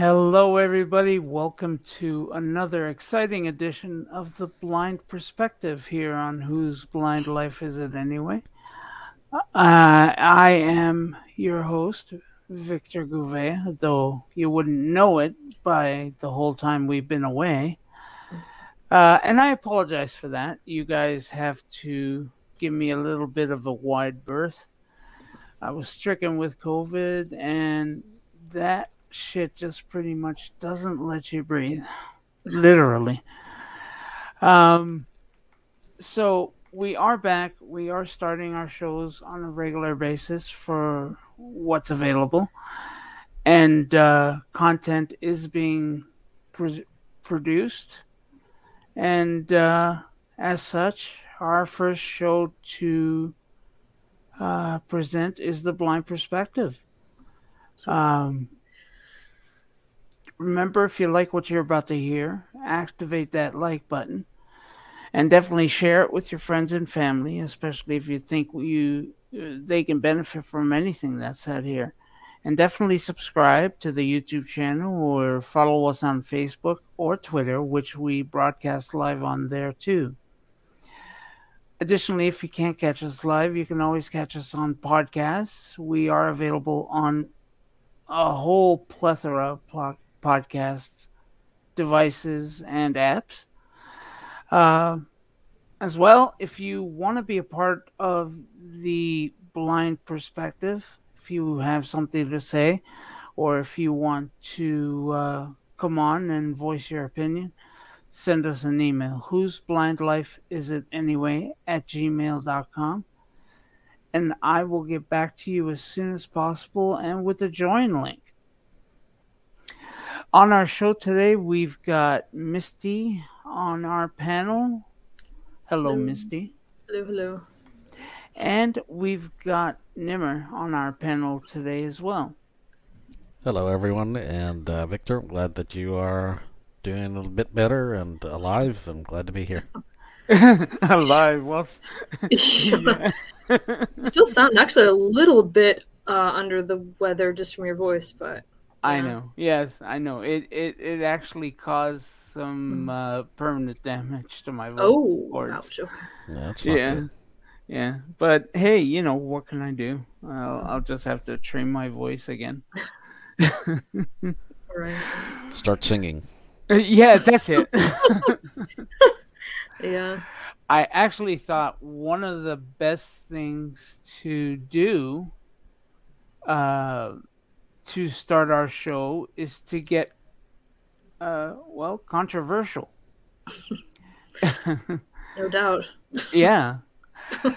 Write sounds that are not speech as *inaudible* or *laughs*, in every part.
Hello, everybody. Welcome to another exciting edition of The Blind Perspective here on Whose Blind Life Is It Anyway? Uh, I am your host, Victor Gouveia, though you wouldn't know it by the whole time we've been away. Uh, and I apologize for that. You guys have to give me a little bit of a wide berth. I was stricken with COVID, and that shit just pretty much doesn't let you breathe, literally. Um, so we are back. We are starting our shows on a regular basis for what's available, and uh, content is being produced, and uh, as such, our first show to uh, present is the blind perspective. Um, remember, if you like what you're about to hear, activate that like button, and definitely share it with your friends and family, especially if you think you they can benefit from anything that's said here. And definitely subscribe to the YouTube channel or follow us on Facebook or Twitter, which we broadcast live on there too. Additionally, if you can't catch us live, you can always catch us on podcasts. We are available on a whole plethora of podcasts, devices, and apps. Uh, as well, if you want to be a part of the blind perspective, if you have something to say, or if you want to uh, come on and voice your opinion, send us an email. Whose blind life is it anyway at gmail.com. And I will get back to you as soon as possible and with a join link. On our show today, we've got Misty on our panel. Hello, Hello. Misty. Hello, hello. And we've got Nimmer on our panel today as well. Hello, everyone, and uh, Victor. Glad that you are doing a little bit better and alive. I'm glad to be here. *laughs* Alive, well, *laughs* You Still sound actually a little bit uh, under the weather just from your voice, but I know. Yes, I know. It it it actually caused some Hmm. uh, permanent damage to my voice. oh, cords. ouch. Okay. Yeah, that's not Yeah, good. yeah. But hey, you know what can I do? I'll, I'll just have to train my voice again. *laughs* All right. Start singing. yeah, that's it. *laughs* Yeah. I actually thought one of the best things to do uh, to start our show is to get, uh, well, controversial. *laughs* No doubt. yeah.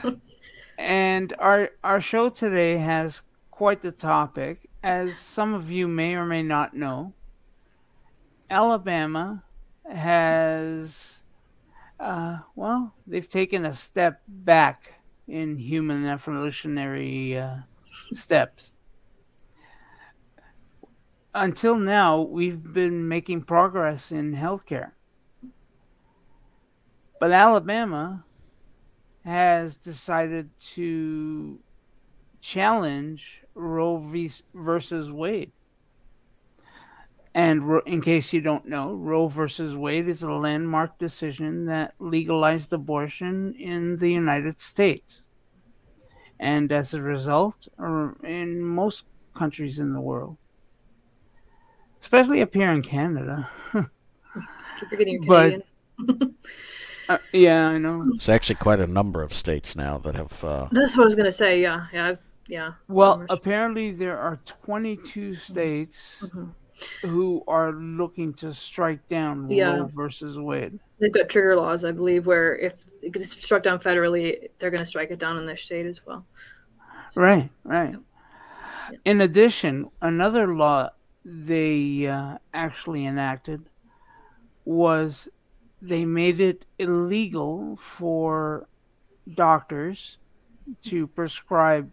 *laughs* and our our show today has quite the topic, as some of you may or may not know. Alabama has, uh, well, they've taken a step back in human evolutionary uh, steps. Until now, we've been making progress in healthcare. But Alabama has decided to challenge Roe v- versus Wade. And in case you don't know, Roe versus Wade is a landmark decision that legalized abortion in the United States. And as a result, in most countries in the world, especially up here in Canada. Keep forgetting you're But- *laughs* Uh, yeah, I know. It's actually quite a number of states now that have. Uh, That's what I was gonna say. Yeah, yeah, I've- yeah. Well, Numbers. apparently there are 22 states Mhm. who are looking to strike down Yeah. Roe versus Wade. They've got trigger laws, I believe, where if it's struck down federally, they're gonna strike it down in their state as well. Right, right. In addition, another law they uh, actually enacted was they made it illegal for doctors to prescribe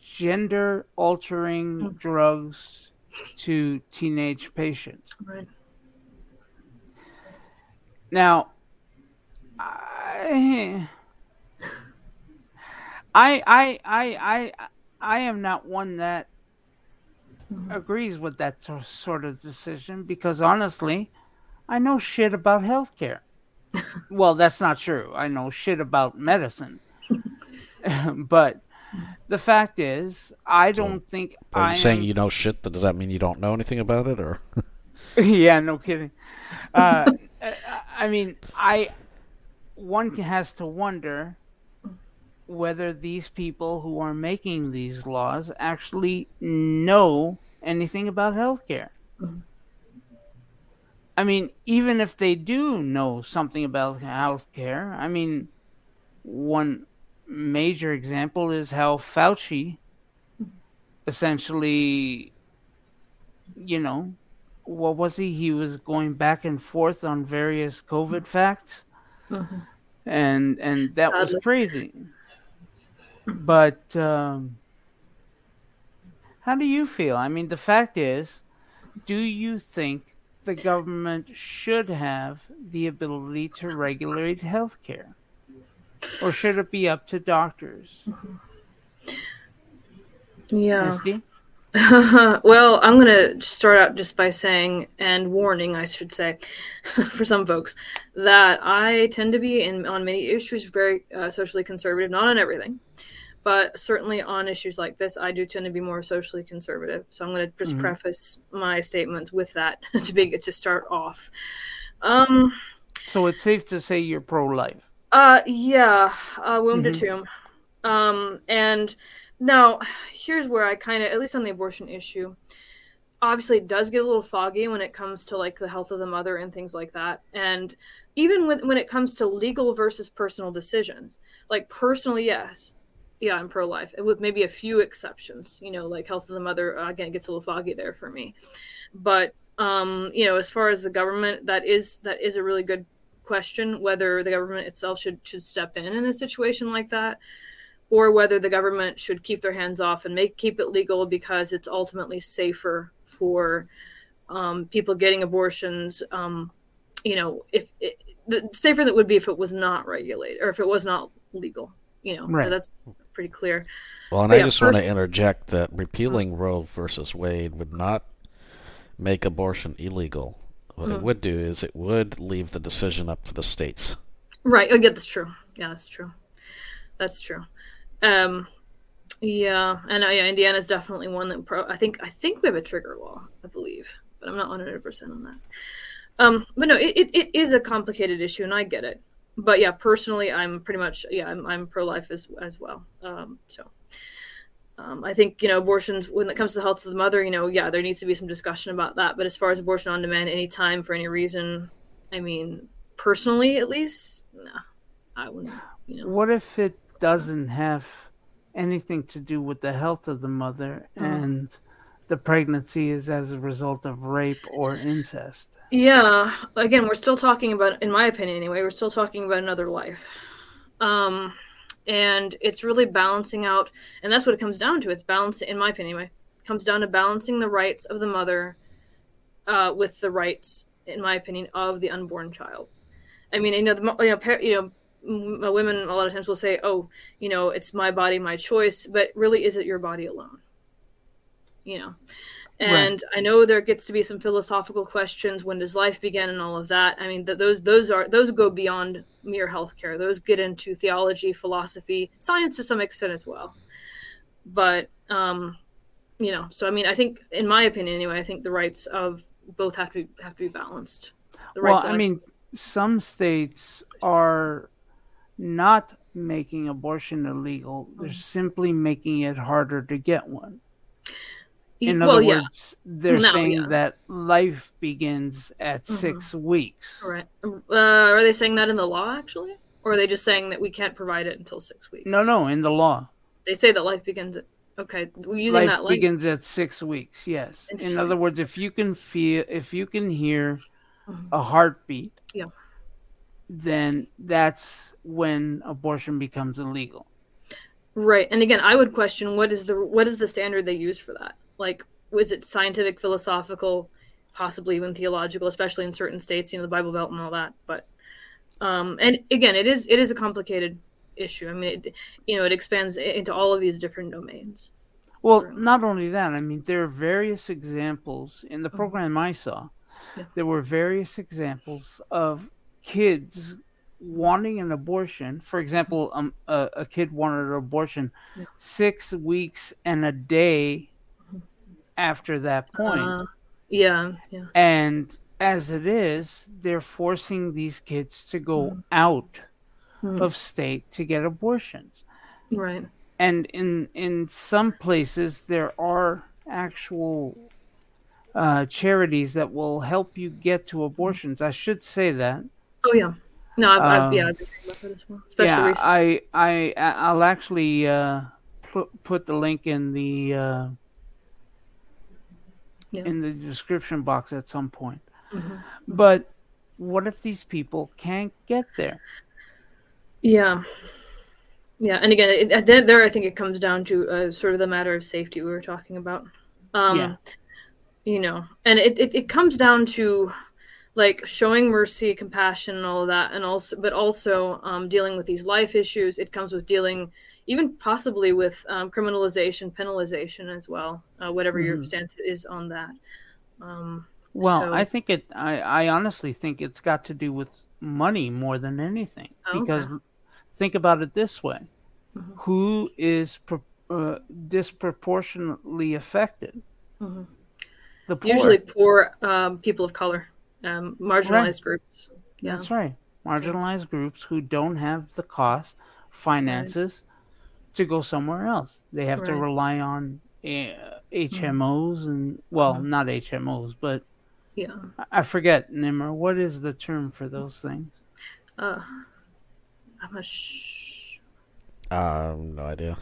gender altering drugs to teenage patients. Right. Now, I, I, I, I, I, I am not one that mm-hmm. agrees with that sort of decision because honestly, I know shit about healthcare. *laughs* well, that's not true. I know shit about medicine. *laughs* but the fact is, I don't so, think. Are you saying you know shit? Does that mean you don't know anything about it, or? *laughs* yeah, no kidding. Uh, I mean, I one has to wonder whether these people who are making these laws actually know anything about healthcare. Mm-hmm. I mean, even if they do know something about healthcare, I mean, one major example is how Fauci essentially, you know, what was he? He was going back and forth on various COVID facts, mm-hmm. and and that was crazy. But um, how do you feel? I mean, the fact is, do you think the government should have the ability to regulate healthcare? Or should it be up to doctors? Yeah. Misty? *laughs* well, I'm going to start out just by saying, and warning, I should say, *laughs* for some folks, that I tend to be, in on many issues, very uh, socially conservative, not on everything, but certainly on issues like this, I do tend to be more socially conservative. So I'm going to just mm-hmm. preface my statements with that *laughs* to be to start off. Um, so it's safe to say you're pro-life. Uh, yeah, uh, womb mm-hmm. to tomb. Um, and now here's where I kind of, at least on the abortion issue, obviously it does get a little foggy when it comes to like the health of the mother and things like that. And even when when it comes to legal versus personal decisions, like personally, yes, yeah, I'm pro life with maybe a few exceptions. You know, like health of the mother again it gets a little foggy there for me. But um, you know, as far as the government, that is that is a really good question whether the government itself should should step in in a situation like that or whether the government should keep their hands off and make keep it legal because it's ultimately safer for um, people getting abortions um, you know if it, the safer that would be if it was not regulated or if it was not legal you know right. so that's pretty clear well and but i yeah, just first... want to interject that repealing roe versus wade would not make abortion illegal what mm-hmm. it would do is it would leave the decision up to the states. Right. Oh, yeah, that's true. Yeah, that's true. That's true. Um, yeah, and uh, yeah, Indiana's definitely one that pro. I think I think we have a trigger law, I believe, but I'm not 100 percent on that. Um, but no, it, it, it is a complicated issue, and I get it. But yeah, personally, I'm pretty much yeah, I'm I'm pro life as as well. Um, so um, I think you know abortions when it comes to the health of the mother, you know, yeah, there needs to be some discussion about that. But as far as abortion on demand, anytime for any reason, I mean, personally at least, no, I wouldn't. You know. What if it doesn't have anything to do with the health of the mother mm. and the pregnancy is as a result of rape or incest? Yeah, again, we're still talking about, in my opinion, anyway, we're still talking about another life. Um, and it's really balancing out and that's what it comes down to it's balancing in my opinion anyway comes down to balancing the rights of the mother uh, with the rights in my opinion of the unborn child i mean you know the, you know, you know women a lot of times will say oh you know it's my body my choice but really is it your body alone you know and right. I know there gets to be some philosophical questions. When does life begin, and all of that? I mean, th- those those are those go beyond mere healthcare. Those get into theology, philosophy, science to some extent as well. But um, you know, so I mean, I think, in my opinion, anyway, I think the rights of both have to be have to be balanced. well, I mean, some states are not making abortion illegal; they're mm-hmm. simply making it harder to get one. In well, other words, yeah. they're no, saying yeah. that life begins at mm-hmm. six weeks. Right. Uh, are they saying that in the law, actually? Or are they just saying that we can't provide it until six weeks? No, no, in the law. They say that life begins at. Okay, using life that begins at six weeks. Yes. In other words, if you can feel, if you can hear mm-hmm. a heartbeat, yeah, then that's when abortion becomes illegal. Right, and again, I would question what is the what is the standard they use for that? Like was it scientific, philosophical, possibly even theological, especially in certain states, you know, the Bible Belt and all that. But um, and again, it is it is a complicated issue. I mean, it, you know, it expands into all of these different domains. Well, not only that, I mean, there are various examples in the Mm-hmm. program I saw. Yeah. There were various examples of kids wanting an abortion. For example, um, a, a kid wanted an abortion Yeah. six weeks and a day after that point. Uh, yeah, yeah. And as it is, they're forcing these kids to go Mm. out Mm. of state to get abortions. Right. And in in some places, there are actual uh, charities that will help you get to abortions. I should say that. Oh yeah. No, I've, I've, yeah, Um, I've been about that as well. Especially yeah, recently. I I I'll actually uh, put put the link in the uh, Yeah. in the description box at some point. Mhm. But what if these people can't get there? Yeah. Yeah, and again, it, at there I think it comes down to uh, sort of the matter of safety we were talking about. Um, Yeah. You know, and it, it, it comes down to like showing mercy, compassion, and all of that, and also, but also um, dealing with these life issues. It comes with dealing, even possibly with um, criminalization, penalization as well, uh, whatever your Mhm. stance is on that. Um, Well, So- I think it. I, I honestly think it's got to do with money more than anything. Oh, because think about it this way: Mhm. Who is uh, disproportionately affected? Mhm. The poor. Usually, poor um, people of color, um, marginalized groups. Yeah. That's right. Marginalized groups who don't have the cost, finances, to go somewhere else. They have to rely on uh, HMOs and well, Mhm. not HMOs, but Yeah. I- I forget Nimmer. What is the term for those things? Uh, I'm not sh- Um, no idea.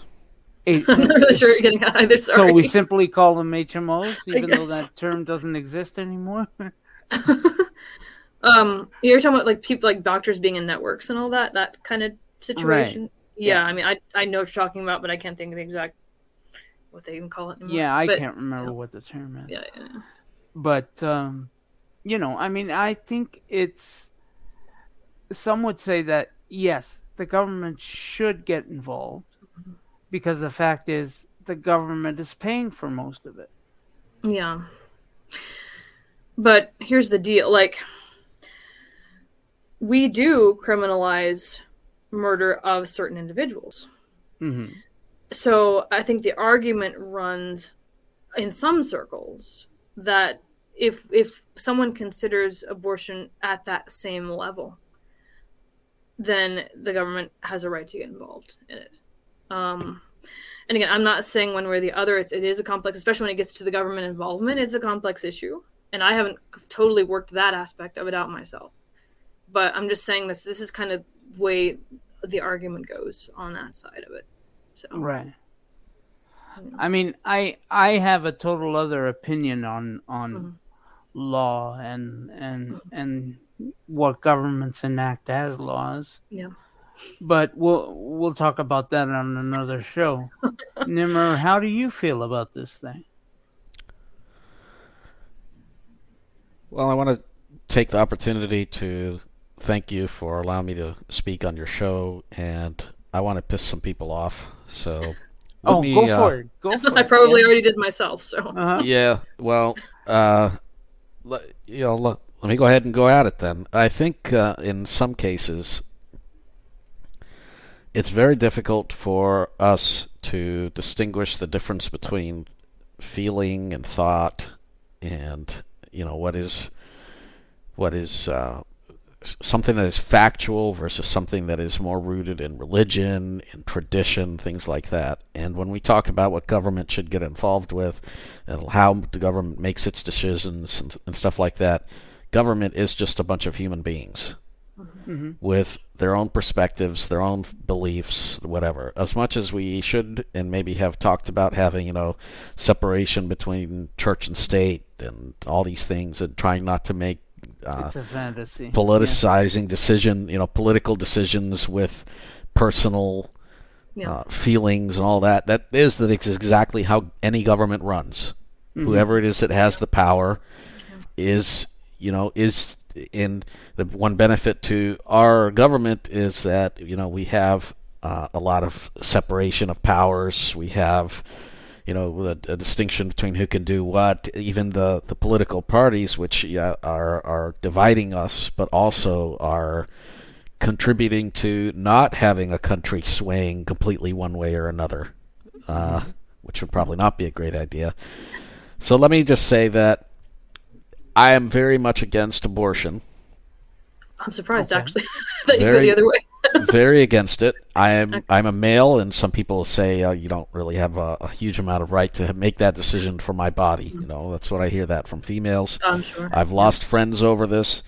A- *laughs* I'm not sure you're getting either. Sorry. So we simply call them HMOs, *laughs* even though that term doesn't exist anymore. *laughs* um, you're talking about like people like doctors being in networks and all that, that kind of situation. Yeah, Yeah. I mean, I I know what you're talking about, but I can't think of the exact what they even call it anymore. yeah, I But- can't remember yeah. what the term is. Yeah, yeah, yeah. But um, you know, I mean, I think it's. Some would say that yes, the government should get involved, because the fact is the government is paying for most of it. Yeah. But here's the deal like we do criminalize murder of certain individuals. hmm So I think the argument runs in some circles that if if someone considers abortion at that same level, then the government has a right to get involved in it. Um, and again, I'm not saying one way or the other. It's it is a complex, especially when it gets to the government involvement. It's a complex issue, and I haven't totally worked that aspect of it out myself. But I'm just saying this. This is kind of way the argument goes on that side of it. So Right. I mean, I I have a total other opinion on on Mhm. law and and and what governments enact as laws. Yeah. But we'll we'll talk about that on another show. *laughs* Nimmer, how do you feel about this thing? Well, I want to take the opportunity to thank you for allowing me to speak on your show, and I want to piss some people off. So, *laughs* Oh, me, go uh, for it. Go for I it. probably yeah. already did myself. So Uh-huh. yeah. Well, uh, le- you know, le- let me go ahead and go at it then. I think uh, in some cases, it's very difficult for us to distinguish the difference between feeling and thought, and you know what is what is uh, s- something that is factual versus something that is more rooted in religion, in tradition, things like that. And when we talk about what government should get involved with and how the government makes its decisions and, and stuff like that, government is just a bunch of human beings hmm with their own perspectives, their own beliefs, whatever. As much as we should and maybe have talked about having, you know, separation between church and state and all these things and trying not to make uh, It's a fantasy. politicizing decision, you know, political decisions with personal Yeah. uh, feelings and all that. That is that is exactly how any government runs. Mhm. Whoever it is that has the power is, you know, is in the one benefit to our government is that you know we have uh, a lot of separation of powers. We have you know, a, a, distinction between who can do what. Even the, the political parties, which yeah, are are dividing us, but also are contributing to not having a country swaying completely one way or another, uh, which would probably not be a great idea. So let me just say that I am very much against abortion. I'm surprised okay. actually *laughs* that very, you go the other way. Very against it. I am okay. I'm a male, and some people say uh, you don't really have a, a, huge amount of right to make that decision for my body. You know, that's what I hear that from females. I'm sure. I've lost friends over this,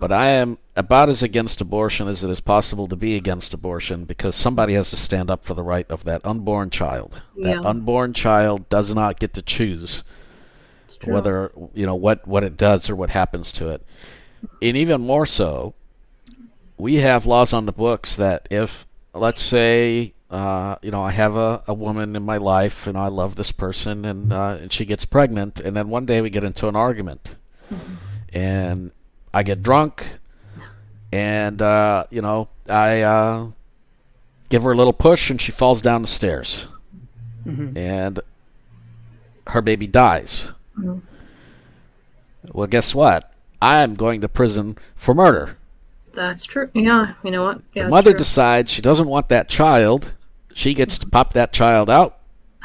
but I am about as against abortion as it is possible to be against abortion because somebody has to stand up for the right of that unborn child. Yeah. That unborn child does not get to choose whether you know what what it does or what happens to it. And even more so, we have laws on the books that if, let's say, uh, you know, I have a, a woman in my life and I love this person and, uh, and she gets pregnant, and then one day we get into an argument, mm-hmm. and I get drunk, and uh, you know, I uh, give her a little push and she falls down the stairs, mm-hmm. and her baby dies. Mm-hmm. Well, guess what? I'm going to prison for murder. That's true. Yeah, you know what? Yeah, the mother true. decides she doesn't want that child. She gets to pop that child out.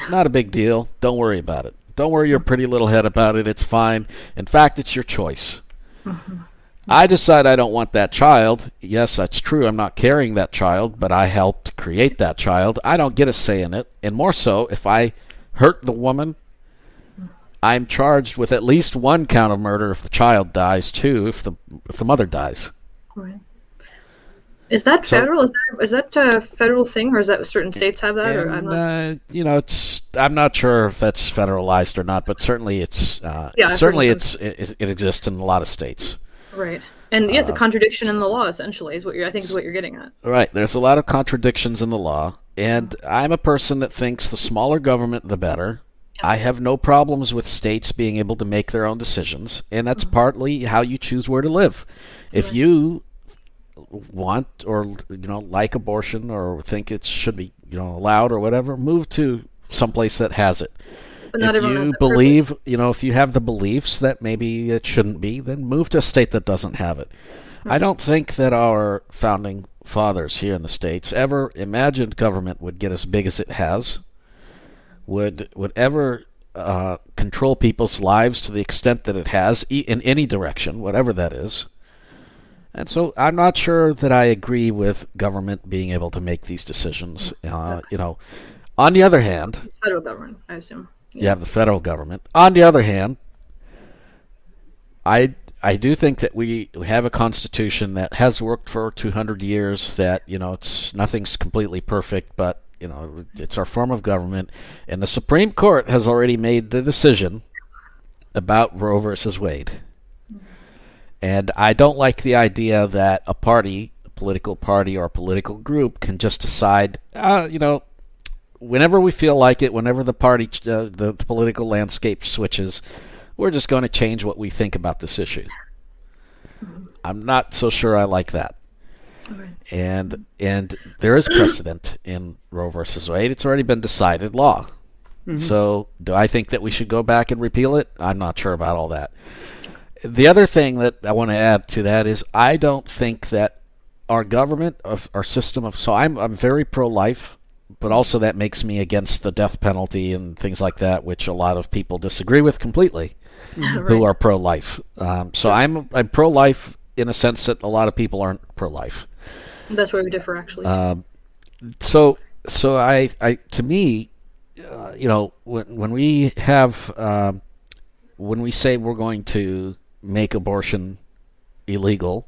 Not a big deal. Don't worry about it. Don't worry your pretty little head about it. It's fine. In fact, it's your choice. Mm-hmm. I decide I don't want that child. Yes, that's true. I'm not carrying that child, but I helped create that child. I don't get a say in it. And more so, if I hurt the woman I'm charged with at least one count of murder if the child dies, too, if the if the mother dies. Right. Is that federal? Is that is that a federal thing, or is that certain states have that? And, or I'm not... uh, you know, it's I'm not sure if that's federalized or not, but certainly it's uh, yeah, certainly it's it, it, exists in a lot of states. Right, and yeah, it's a uh, contradiction in the law. Essentially, is what you're I think is what you're getting at. Right. There's a lot of contradictions in the law, and I'm a person that thinks the smaller government, the better. I have no problems with states being able to make their own decisions, and that's mm-hmm. partly how you choose where to live. If you want or you know like abortion or think it should be you know allowed or whatever, move to someplace that has it. If you believe, privilege. you know, if you have the beliefs that maybe it shouldn't be, then move to a state that doesn't have it. Mm-hmm. I don't think that our founding fathers here in the states ever imagined government would get as big as it has would would ever uh, control people's lives to the extent that it has in any direction, whatever that is. And so I'm not sure that I agree with government being able to make these decisions. Uh, you know, on the other hand, it's federal government, I assume. Yeah. You have the federal government. On the other hand, I I do think that we, we have a constitution that has worked for 200 years. That you know, it's nothing's completely perfect, but you know, it's our form of government, and the Supreme Court has already made the decision about Roe versus Wade. And I don't like the idea that a party, a political party or a political group, can just decide, uh, you know, whenever we feel like it, whenever the party, uh, the, the political landscape switches, we're just going to change what we think about this issue. I'm not so sure I like that. And and there is precedent in Roe versus Wade. It's already been decided law. Mm-hmm. So do I think that we should go back and repeal it? I'm not sure about all that. The other thing that I want to add to that is I don't think that our government, of our system of so I'm I'm very pro-life, but also that makes me against the death penalty and things like that, which a lot of people disagree with completely, *laughs* right. who are pro-life. Um, so I'm I'm pro-life in a sense that a lot of people aren't pro-life. That's where we differ, actually. Um, so, so I, I, to me, uh, you know, when when we have, um, when we say we're going to make abortion illegal,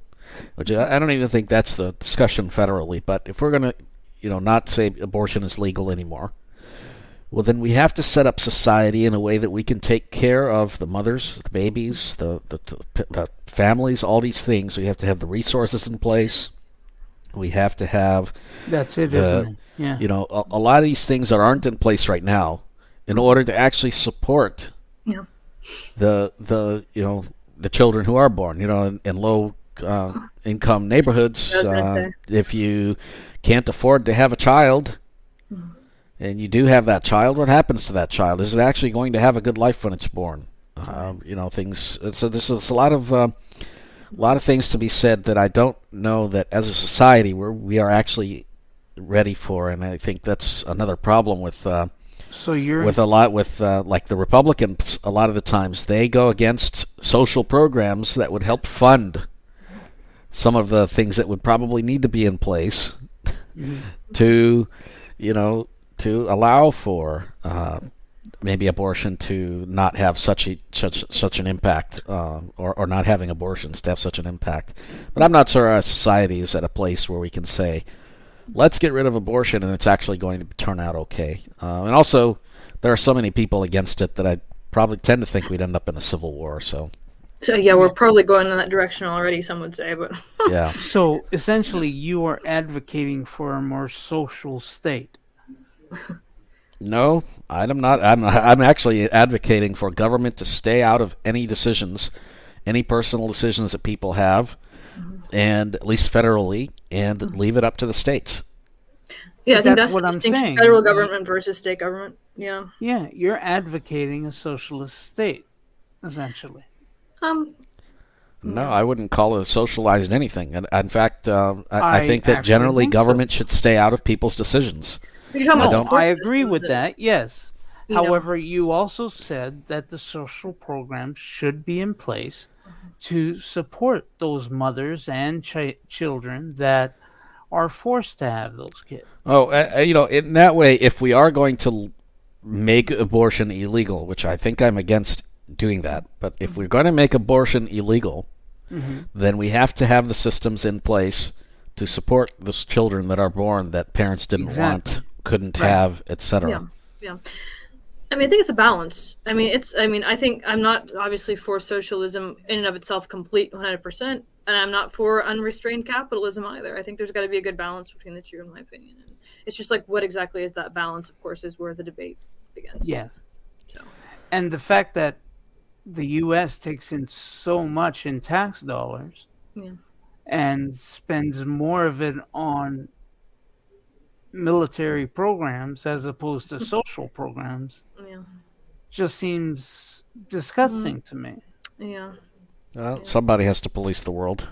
which I, I don't even think that's the discussion federally, but if we're going to, you know, not say abortion is legal anymore, well, then we have to set up society in a way that we can take care of the mothers, the babies, the, the, the, the families, all these things. We have to have the resources in place. We have to have. That's it, the, it? Yeah. You know, a, a, lot of these things that aren't in place right now, in order to actually support. Yeah. The the you know the children who are born you know in, in low uh, income neighborhoods uh, if you can't afford to have a child and you do have that child, what happens to that child? Is it actually going to have a good life when it's born? Um, you know, things. So there's, there's a lot of uh, a lot of things to be said that I don't know that as a society we're we are actually ready for, and I think that's another problem with. So you're with a lot with uh, like the Republicans. A lot of the times they go against social programs that would help fund some of the things that would probably need to be in place mm-hmm. to, you know, to allow for uh, maybe abortion to not have such a such such an impact, uh, or or not having abortions to have such an impact. But I'm not sure our society is at a place where we can say, let's get rid of abortion and it's actually going to turn out okay. Uh, and also, there are so many people against it that I probably tend to think we'd end up in a civil war. So. So yeah, we're probably going in that direction already. Some would say, but *laughs* yeah. So essentially, you are advocating for a more social state. No, I'm not. I'm I'm actually advocating for government to stay out of any decisions, any personal decisions that people have. And at least federally, and mm-hmm. leave it up to the states. Yeah, I think that's, that's what I'm saying. Federal government versus state government. Yeah. Yeah, you're advocating a socialist state, essentially. Um. No, I wouldn't call it a socialized anything. And in fact, uh, I, I, I, think that generally think government so. should stay out of people's decisions. No, I agree with that. Yes. You However, know. you also said that the social programs should be in place to support those mothers and ch- children that are forced to have those kids. Oh, uh, you know, in that way, if we are going to make abortion illegal, which I think I'm against doing that, but if we're going to make abortion illegal, mm-hmm. then we have to have the systems in place to support those children that are born that parents didn't exactly. want couldn't right. have, etc. Yeah, yeah. I mean, I think it's a balance. I mean, it's. I mean, I think I'm not obviously for socialism in and of itself, complete 100, percent and I'm not for unrestrained capitalism either. I think there's got to be a good balance between the two, in my opinion. And it's just like what exactly is that balance? Of course, is where the debate begins. Yeah. So. And the fact that the U.S. takes in so much in tax dollars, yeah. and spends more of it on military programs as opposed to social programs yeah. just seems disgusting mm. to me. Yeah. Well, yeah. somebody has to police the world.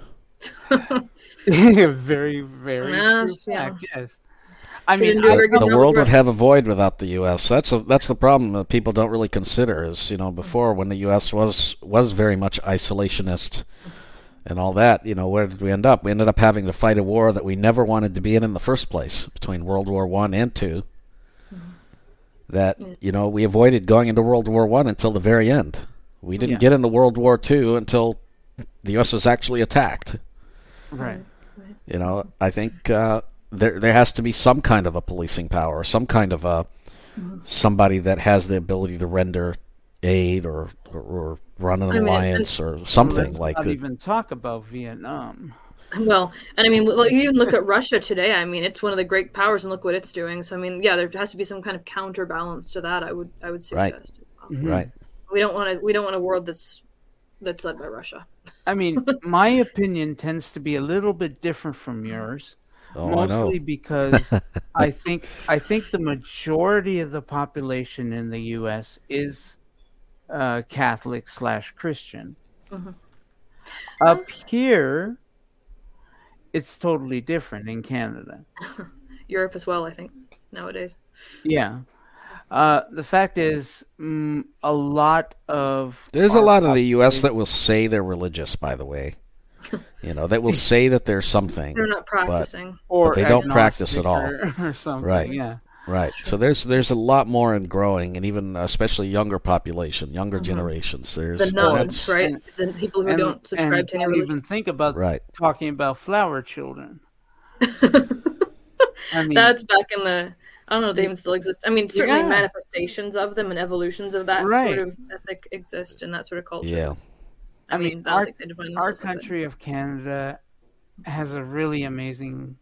*laughs* very, very yes, true yeah. fact. Yes. I mean, the, the world would have a void without the U.S. That's a, that's the problem that people don't really consider. Is you know before when the U.S. was was very much isolationist, and all that, you know, where did we end up? We ended up having to fight a war that we never wanted to be in in the first place between World War One and 2 mm-hmm. That you know we avoided going into World War One until the very end. We didn't yeah. get into World War Two until the U.S. was actually attacked. Right. You know, I think uh, there there has to be some kind of a policing power, some kind of a mm-hmm. somebody that has the ability to render aid or or, or run an I mean, alliance and, or something like that. Even talk about Vietnam. Well, and I mean, you even look at Russia today. I mean, it's one of the great powers, and look what it's doing. So, I mean, yeah, there has to be some kind of counterbalance to that. I would, I would suggest. Right. Mm-hmm. Right. We don't want to. We don't want a world that's that's led by Russia. I mean, my opinion tends to be a little bit different from yours. Oh, mostly because *laughs* I think I think the majority of the population in the U.S. is uh, Catholic slash Christian. Mm-hmm. Up here, it's totally different in Canada. *laughs* Europe as well, I think, nowadays. Yeah. Uh, the fact is, mm, a lot of there's a lot of the U.S. that will say they're religious. By the way, *laughs* you know, that will say that there's something. They're not practicing, but, or but they don't practice at all, or, *laughs* or something. Right? Yeah. Right. So there's there's a lot more in growing, and even especially younger population, younger mm-hmm. generations. There's the nones, right? And, the people who and, don't subscribe and to don't even think about right. talking about flower children. *laughs* I mean, that's back in the. I don't know if they even still exist. I mean, certainly yeah. manifestations of them and evolutions of that right. sort of ethic exist in that sort of culture. Yeah. I, I mean, mean our, our country of Canada has a really amazing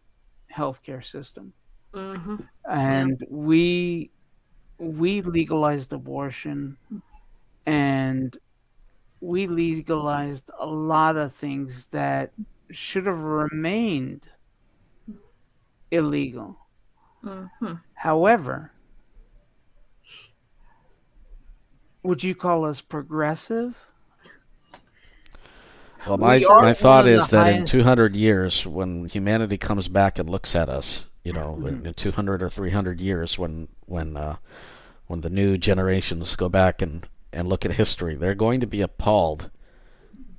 healthcare system. Mm-hmm. And yeah. we we legalized abortion, and we legalized a lot of things that should have remained illegal. Mm-hmm. However, would you call us progressive? Well, my, we my thought is that in 200 years, when humanity comes back and looks at us, you know, Mm-hmm. in 200 or 300 years, when when uh, when the new generations go back and and look at history, they're going to be appalled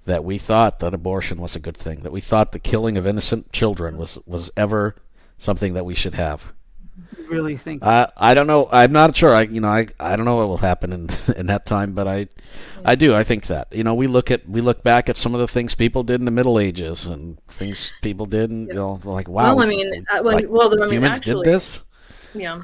that we thought that abortion was a good thing, that we thought the killing of innocent children was was ever something that we should have. You really think? I I don't know. I'm not sure. I you know I I don't know what will happen in *laughs* in that time, but I I do. I think that you know we look at we look back at some of the things people did in the Middle Ages and things people did, and you know we're like wow. Well, I mean, uh, well, like, well, I mean, humans actually, did this. Yeah.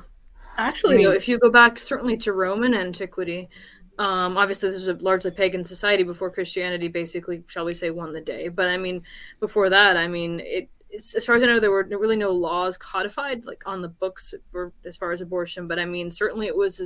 Actually, I mean- though, if you go back certainly to Roman antiquity, um, obviously this is a largely pagan society before Christianity basically, shall we say, won the day. But I mean, before that, I mean, it. As far as I know, there were really no laws codified like on the books for as far as abortion. But I mean, certainly it was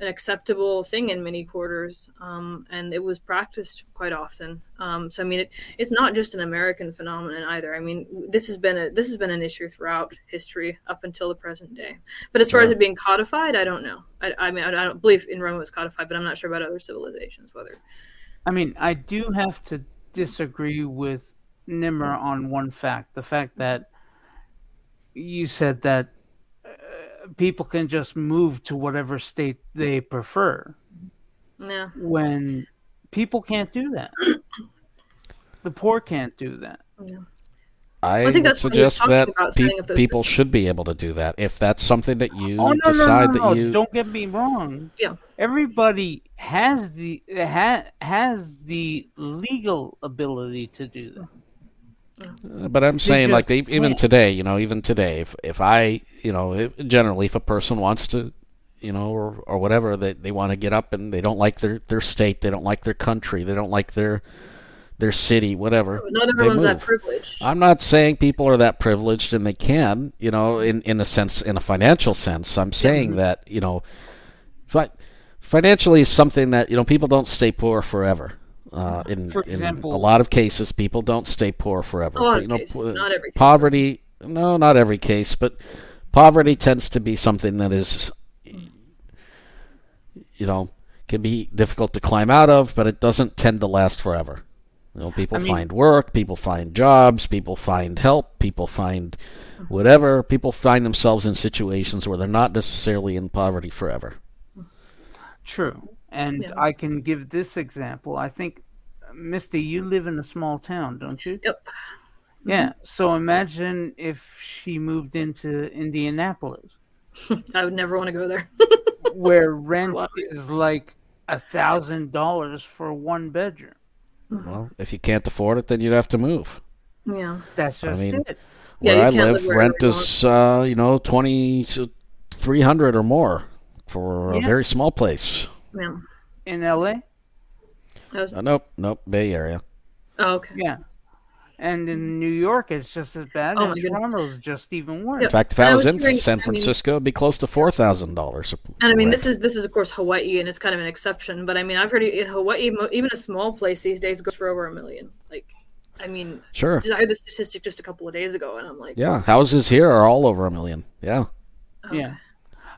an acceptable thing in many quarters, um, and it was practiced quite often. Um, so I mean, it, it's not just an American phenomenon either. I mean, this has been a this has been an issue throughout history up until the present day. But as far as it being codified, I don't know. I, I mean, I, I don't believe in Rome it was codified, but I'm not sure about other civilizations whether. I mean, I do have to disagree with Nimmer on one fact: the fact that you said that uh, people can just move to whatever state they prefer. Yeah. when people can't do that. *coughs* The poor can't do that. I, I think would that's what he was suggest that pe- setting up people should be able to do that if that's something that you Oh no, no, no, decide no, no! that you. Don't get me wrong. Yeah. Everybody has the ha, has the legal ability to do that. Uh, But I'm saying, like, even today, you know, even today, if if I, you know, if, generally, if a person wants to, you know, or or whatever, they they want to get up and they don't like their their state, they don't like their country, they don't like their their city, whatever. Not everyone's that privileged. I'm not saying people are that privileged and they can, you know, in in a sense, in a financial sense. I'm saying that, you know, fi- financially is something that you know people don't stay poor forever. Uh, in, For in a lot of cases, people don't stay poor forever. But, you know, cases, not every case. poverty. No, not every case, but poverty tends to be something that is, you know, can be difficult to climb out of, but it doesn't tend to last forever. You know, people I mean- find work, people find jobs, people find help, people find whatever. People find themselves in situations where they're not necessarily in poverty forever. True. And Yeah. I can give this example. I think, Misty, you live in a small town, don't you? Yep. Yeah. So imagine if she moved into Indianapolis, *laughs* I would never want to go there. *laughs* where rent Wow. is like a thousand dollars for one bedroom. Well, if you can't afford it, then you'd have to move. yeah. That's I just mean, it. Where you I live, live rent is uh, you know twenty to three hundred or more for a very small place. Yeah. In LA? I was, Uh, nope, nope, Bay Area. oh, okay. Yeah. And in New York, it's just as bad. Oh and my. Toronto's just even worse. In fact, if And I I was was in hearing- San I mean- Francisco, it'd be close to four thousand dollars. And I mean, this is this is of course Hawaii, and it's kind of an exception. But I mean, I've heard in Hawaii, even a small place these days goes for over a million. Like, I mean, sure. I heard the statistic just a couple of days ago, and I'm like, Yeah, houses here are all over a million. Yeah, oh, Yeah.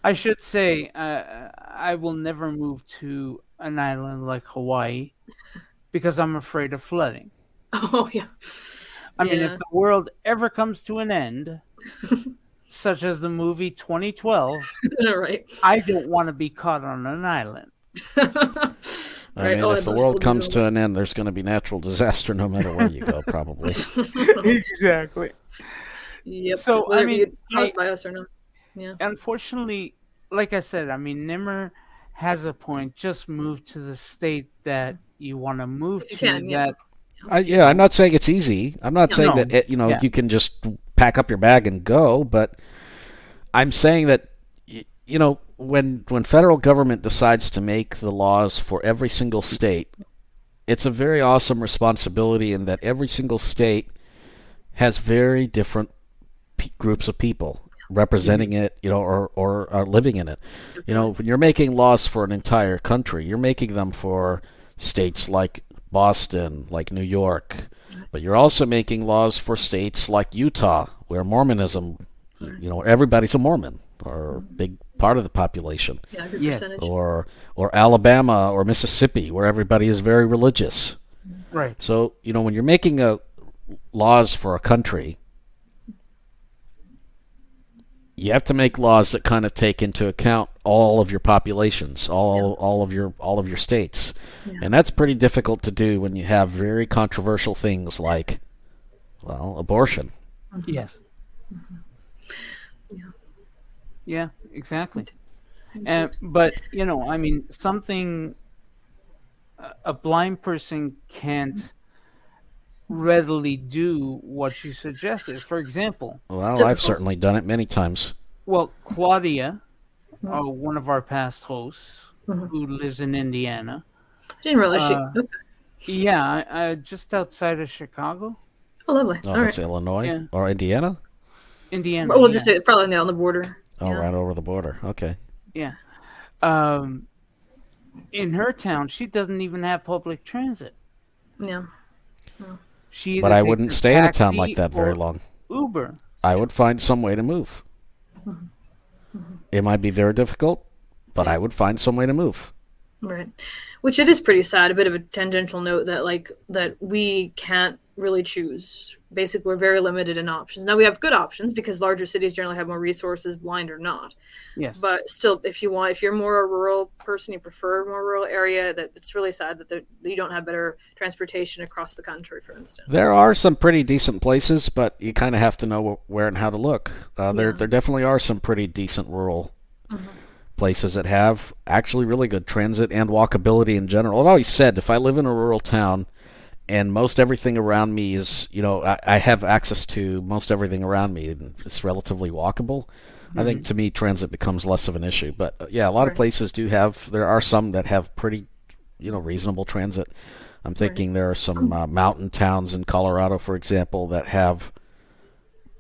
I should say uh, I will never move to an island like Hawaii because I'm afraid of flooding. *laughs* Oh yeah. I mean, if the world ever comes to an end, *laughs* such as the movie 2012, *laughs* right. I don't want to be caught on an island. I Right, mean, oh, if the world comes to an end, there's going to be natural disaster no matter where you go, probably. exactly. Yep. So, I Whether it mean, caused I- by us or not. Yeah. Unfortunately, like I said, I mean, Nimmer has a point. Just move to the state that you want to move You to. can, yeah. that I, yeah, I'm not saying it's easy. I'm not No. saying No. that it, you know Yeah. you can just pack up your bag and go, but I'm saying that you know when when federal government decides to make the laws for every single state, it's a very awesome responsibility in that every single state has very different pe- groups of people representing mm-hmm. it, you know, or or are living in it. You know, when you're making laws for an entire country, you're making them for states like Boston, like New York, but you're also making laws for states like Utah, where Mormonism, you know, everybody's a Mormon or a big part of the population. Yeah, Yes. Or or Alabama or Mississippi, where everybody is very religious. Right. So you know when you're making a laws for a country, you have to make laws that kind of take into account all of your populations, all all of your all of your states, Yeah. and that's pretty difficult to do when you have very controversial things like, well, abortion. Yes. Yeah. Yeah, exactly. Mm-hmm. And but you know, I mean, something a- a blind person can't mm-hmm. Readily do what you suggested. For example, Well, I've certainly done it many times. well, Claudia, uh, one of our past hosts, Mhm. who lives in Indiana, I didn't realize she. Uh, Okay. yeah, uh, just outside of Chicago, Oh, lovely. Oh, All right. that's Illinois Yeah. or Indiana. Indiana. Well, we'll yeah. just do probably down the border. Oh, yeah. right over the border. Okay. Yeah. Um, in her town, she doesn't even have public transit. Yeah. She But I wouldn't stay in a town like that very long. Uber. I would find some way to move. Mm-hmm. It might be very difficult, but I would find some way to move. Right. Which it is pretty sad, a bit of a tangential note that like that we can't really choose. Basically, we're very limited in options. Now we have good options because larger cities generally have more resources, blind or not. Yes. But still, if you want, if you're more a rural person, you prefer a more rural area. That it's really sad that, there, that you don't have better transportation across the country, for instance. There are some pretty decent places, but you kind of have to know where and how to look. Uh, there, Yeah. there definitely are some pretty decent rural Mhm. Places that have actually really good transit and walkability in general. I've always said if I live in a rural town and most everything around me is, you know, I, I have access to most everything around me and it's relatively walkable. I think to me transit becomes less of an issue. But uh, yeah, a lot of places do have. There are some that have pretty, you know, reasonable transit. I'm thinking there are some uh, mountain towns in Colorado, for example, that have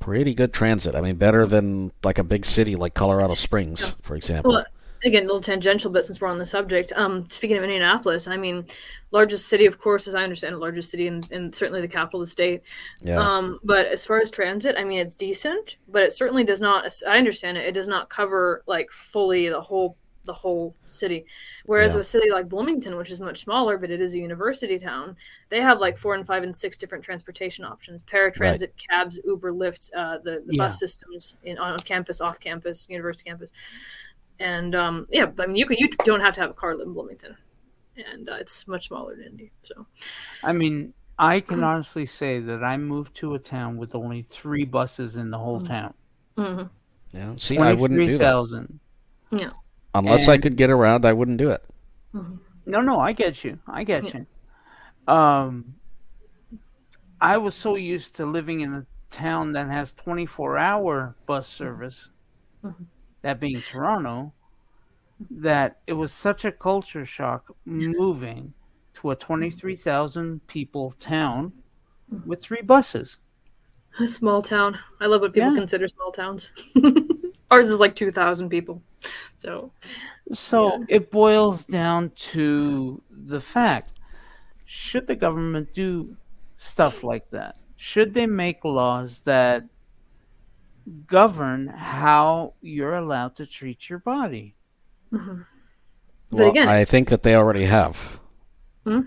pretty good transit. I mean, better than like a big city like Colorado Springs, for example. Well, again, a little tangential, but since we're on the subject, um, speaking of Indianapolis, I mean, largest city, of course, as I understand it, largest city and, and certainly the capital of the state. yeah, Um, but as far as transit, I mean, it's decent, but it certainly does not. as I understand it. It does not cover like fully the whole the whole city. Whereas Yeah. a city like Bloomington, which is much smaller, but it is a university town, they have like four and five and six different transportation options: paratransit, cabs, Uber, Lyft, uh, the, the Yeah. bus systems in on campus, off campus, university campus. And um, yeah, I mean, you can you don't have to have a car in Bloomington, and uh, it's much smaller than Indy. So I mean, I can honestly say that I moved to a town with only three buses in the whole town. mhm. yeah. See, I wouldn't do that 23,000. Unless I could get around. I wouldn't do it. No, no, I get you. I get Yeah. you. Um, I was so used to living in a town that has 24 hour bus service, Mhm. that being Toronto, that it was such a culture shock moving to a 23,000 people town with three buses. A small town. I love what people Yeah. consider small towns. *laughs* Ours is like 2,000 people. So, So it boils down to the fact should the government do stuff like that? Should they make laws that govern how you're allowed to treat your body? mhm. Well, again- I think that they already have. You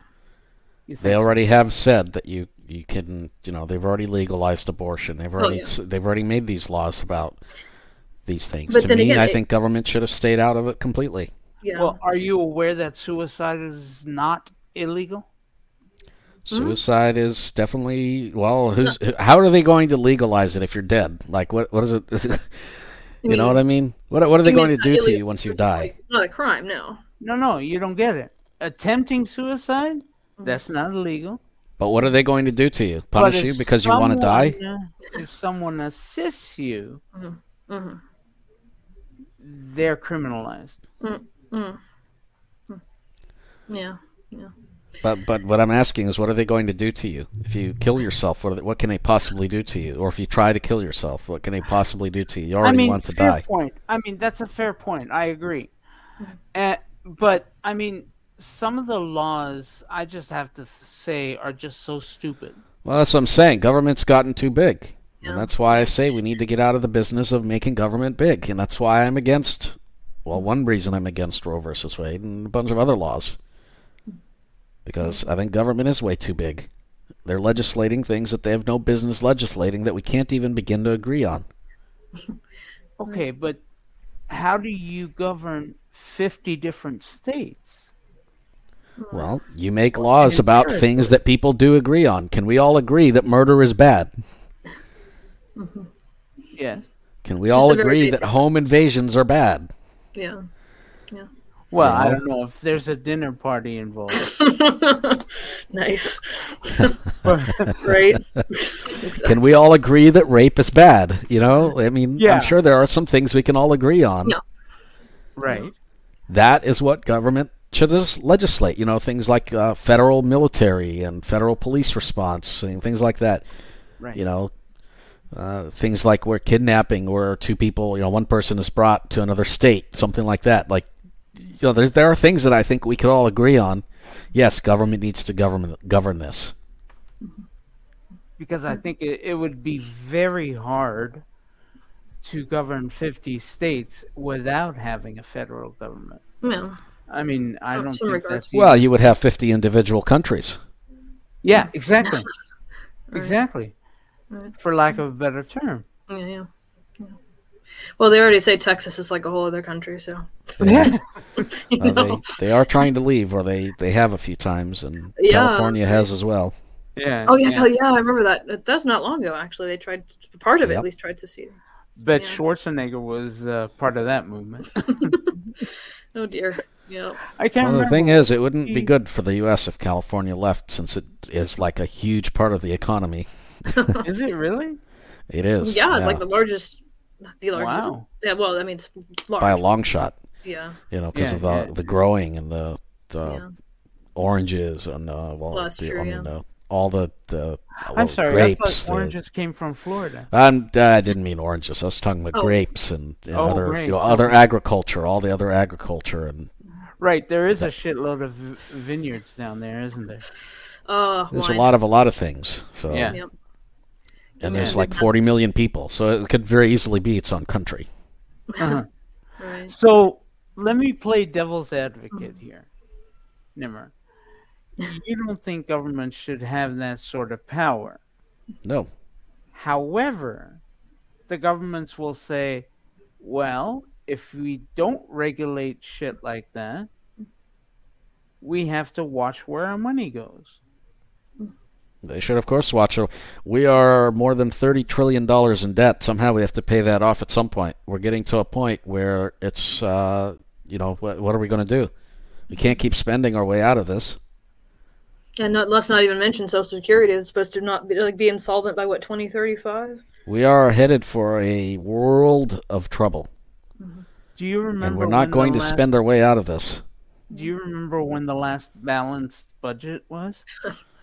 They think so? already have said that you you can you know they've already legalized abortion. They've already Oh, yeah. they've already made these laws about these things. But to me, again, I it- think government should have stayed out of it completely. yeah. Well, are you aware that suicide is not illegal? Suicide is definitely well. Who's how are they going to legalize it if you're dead? Like what what is it? *laughs* you know what I mean? What what are they going to it's not do to you once you it's die? like- not a crime, no. No, no, you don't get it. Attempting suicide, mm-hmm. that's not illegal. But what are they going to do to you? Punish you because you want to die? Uh, if someone assists you, hmm they're criminalized. Mm. Yeah. But but what I'm asking is, what are they going to do to you if you kill yourself? What are they, what can they possibly do to you? Or if you try to kill yourself, what can they possibly do to you? You already I mean, want to fair die. point. I mean, that's a fair point. I agree. Uh, but I mean, some of the laws, I just have to say, are just so stupid. Well, that's what I'm saying. Government's gotten too big. Yeah. And that's why I say we need to get out of the business of making government big. And that's why I'm against well, one reason I'm against Roe versus Wade and a bunch of other laws. Because I think government is way too big. They're legislating things that they have no business legislating that we can't even begin to agree on. *laughs* Okay, but how do you govern 50 different states? Well, you make laws about things that people do agree on. Can we all agree that murder is bad? Yes. Can we all agree that home invasions are bad? Yeah. Yeah. Well, You I don't know if there's a dinner party involved. *laughs* nice. *laughs* right? *laughs* Can we all agree that rape is bad? You know, I mean, Yeah. I'm sure there are some things we can all agree on. Yeah. right. That is what government should just legislate. You know, things like uh, federal military and federal police response and things like that. Right. You know, uh, things like where kidnapping, where two people, you know, one person is brought to another state, something like that. Like, you know, there there are things that I think we could all agree on. Yes, government needs to govern govern this. because I think it, it would be very hard to govern 50 states without having a federal government. yeah. I mean, I don't think regards. that's Well, you would have 50 individual countries. yeah, exactly, *laughs* Right. exactly. Right. For lack of a better term. Yeah, yeah. yeah. Well, they already say Texas is like a whole other country, so. Yeah. *laughs* You Uh, they they are trying to leave, or they they have a few times, and Yeah. California has as well. Yeah. Oh yeah, yeah, yeah, I remember that. That- That's not long ago, actually. They tried part of it at least tried to see. But Yeah. Schwarzenegger was uh, part of that movement. *laughs* *laughs* Oh dear. Yeah. I can't Well, the remember. thing is, it wouldn't be good for the U.S. if California left, since it is like a huge part of the economy. *laughs* is it really? It is. yeah, it's like the largest. The largest. Wow. Yeah. Well, I mean, it's large. by a long shot, yeah. you know, because Yeah, of the yeah. the growing and the the yeah. oranges and uh, well, Well, the, true, I mean, yeah. the, all the the I'm sorry. grapes. I thought the- oranges came from Florida. I'm, I didn't mean oranges. I was talking about Oh. grapes and, and Oh, other grapes, you know other agriculture, all the other agriculture, and Right. There is a shitload of vineyards down there, isn't there? Uh, there's wine. a lot of a lot of things. So Yeah. Yep. And Yeah. there's like 40 million people, so it could very easily be its own country. Uh-huh. *laughs* Right. So let me play devil's advocate here, Nimmer. *laughs* You don't think government should have that sort of power. No, However, the governments will say, well, if we don't regulate shit like that, we have to watch where our money goes. They should, of course, watch. it. We are more than thirty trillion dollars in debt. Somehow we have to pay that off at some point. We're getting to a point where it's, uh, you know, what, what are we going to do? We can't keep spending our way out of this. And not, let's not even mention Social Security. It's supposed to not be, like be insolvent by what 2035. We are headed for a world of trouble, Do you remember? and we're not the going to last- spend our way out of this. Do you remember when the last balanced budget was? *laughs*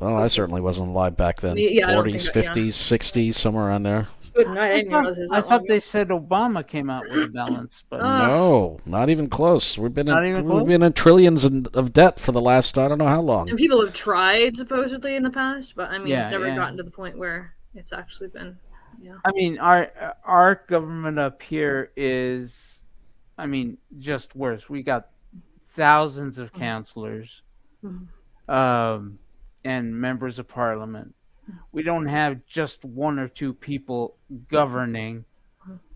Well, I certainly wasn't alive back then. Yeah, 40s, that- yeah. 50s, 60s, somewhere around there. Good night. I I thought, realize it was I thought they said Obama came out with a balanced budget. Ah. no, not even close. We've been Not in, even we've close? been in trillions in, of debt for the last I don't know how long. And people have tried supposedly in the past, but I mean, Yeah, it's never yeah. gotten to the point where it's actually been. Yeah. I mean, our our government up here is, I mean, just worse. We got thousands of councilors, Mhm. um, and members of parliament. We don't have just one or two people governing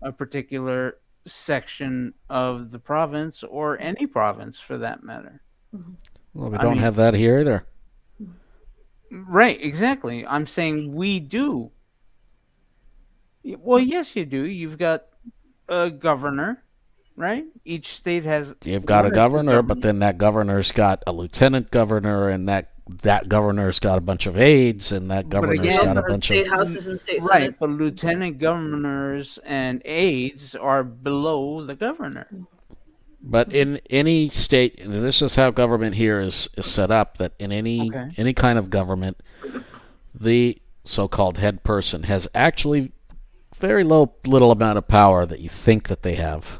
a particular section of the province or any province for that matter. Well, we don't mean- have that here either. Right, exactly. I'm saying we do. Well, yes, you do. You've got a governor, right? Each state has. You've got a or governor, but then that governor's got a lieutenant governor, and that that governor's got a bunch of aides, and that governor's again- got a bunch state of. houses and state right, senates. but lieutenant governors and aides are below the governor. But in any state, this is how government here is, is set up. That in any Okay. any kind of government, the so-called head person has actually very low little amount of power that you think that they have.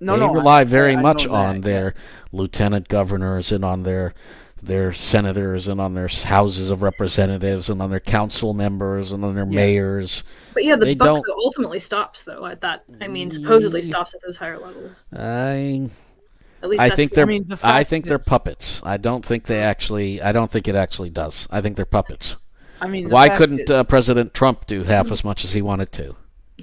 No, they no, I- rely very I- I much know on that, their lieutenant governors and on their their senators and on their houses of representatives and on their council members and on their Yeah. mayors. But yeah, the They buck don't- ultimately stops though at that. I mean, supposedly stops at those higher levels. I At least I think they're I mean, the I fact think they're puppets. I don't think they actually. I don't think it actually does. I think they're puppets. I mean, Why couldn't is- uh, President Trump do half as much as he wanted to?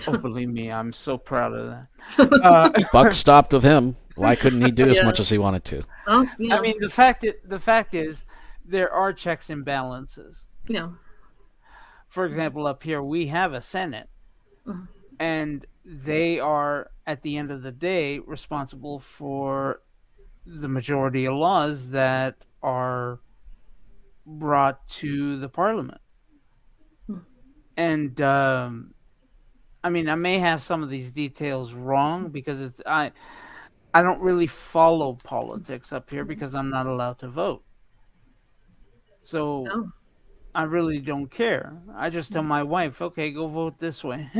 oh, believe me, I'm so proud of that. *laughs* Uh, Buck stopped with him. Why couldn't he do *laughs* as much as he wanted to? Oh, you know, I mean, the fact i- the fact is, there are checks and balances. you know, For example, up here we have a Senate, Mhm. and they are at the end of the day responsible for the majority of laws that are brought to the Parliament. And um, I mean, I may have some of these details wrong because it's I. I don't really follow politics up here because I'm not allowed to vote. So Oh. I really don't care. I just tell my wife, okay, go vote this way. *laughs*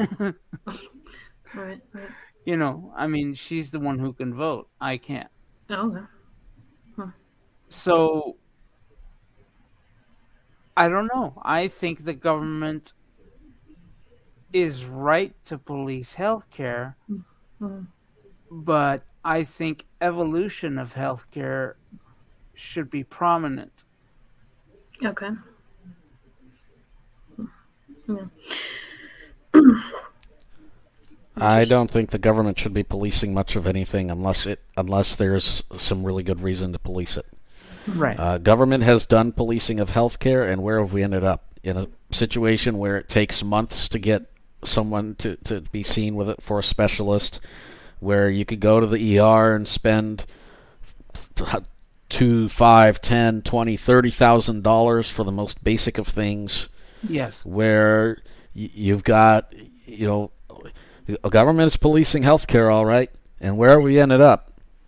right, right. you know, I mean, she's the one who can vote. I can't. Oh, okay. So I don't know. I think the government is right to police healthcare, Mhm. but I think evolution of healthcare should be prominent. Okay. Yeah. *clears throat* I don't think the government should be policing much of anything unless it unless there's some really good reason to police it. Right. Uh, government has done policing of healthcare, and where have we ended up? In a situation where it takes months to get someone to, to be seen with it for a specialist, where you could go to the ER and spend two, five, ten, twenty, thirty thousand dollars for the most basic of things, yes. where you've got, you know, a government is policing healthcare, all right, and where have we ended up?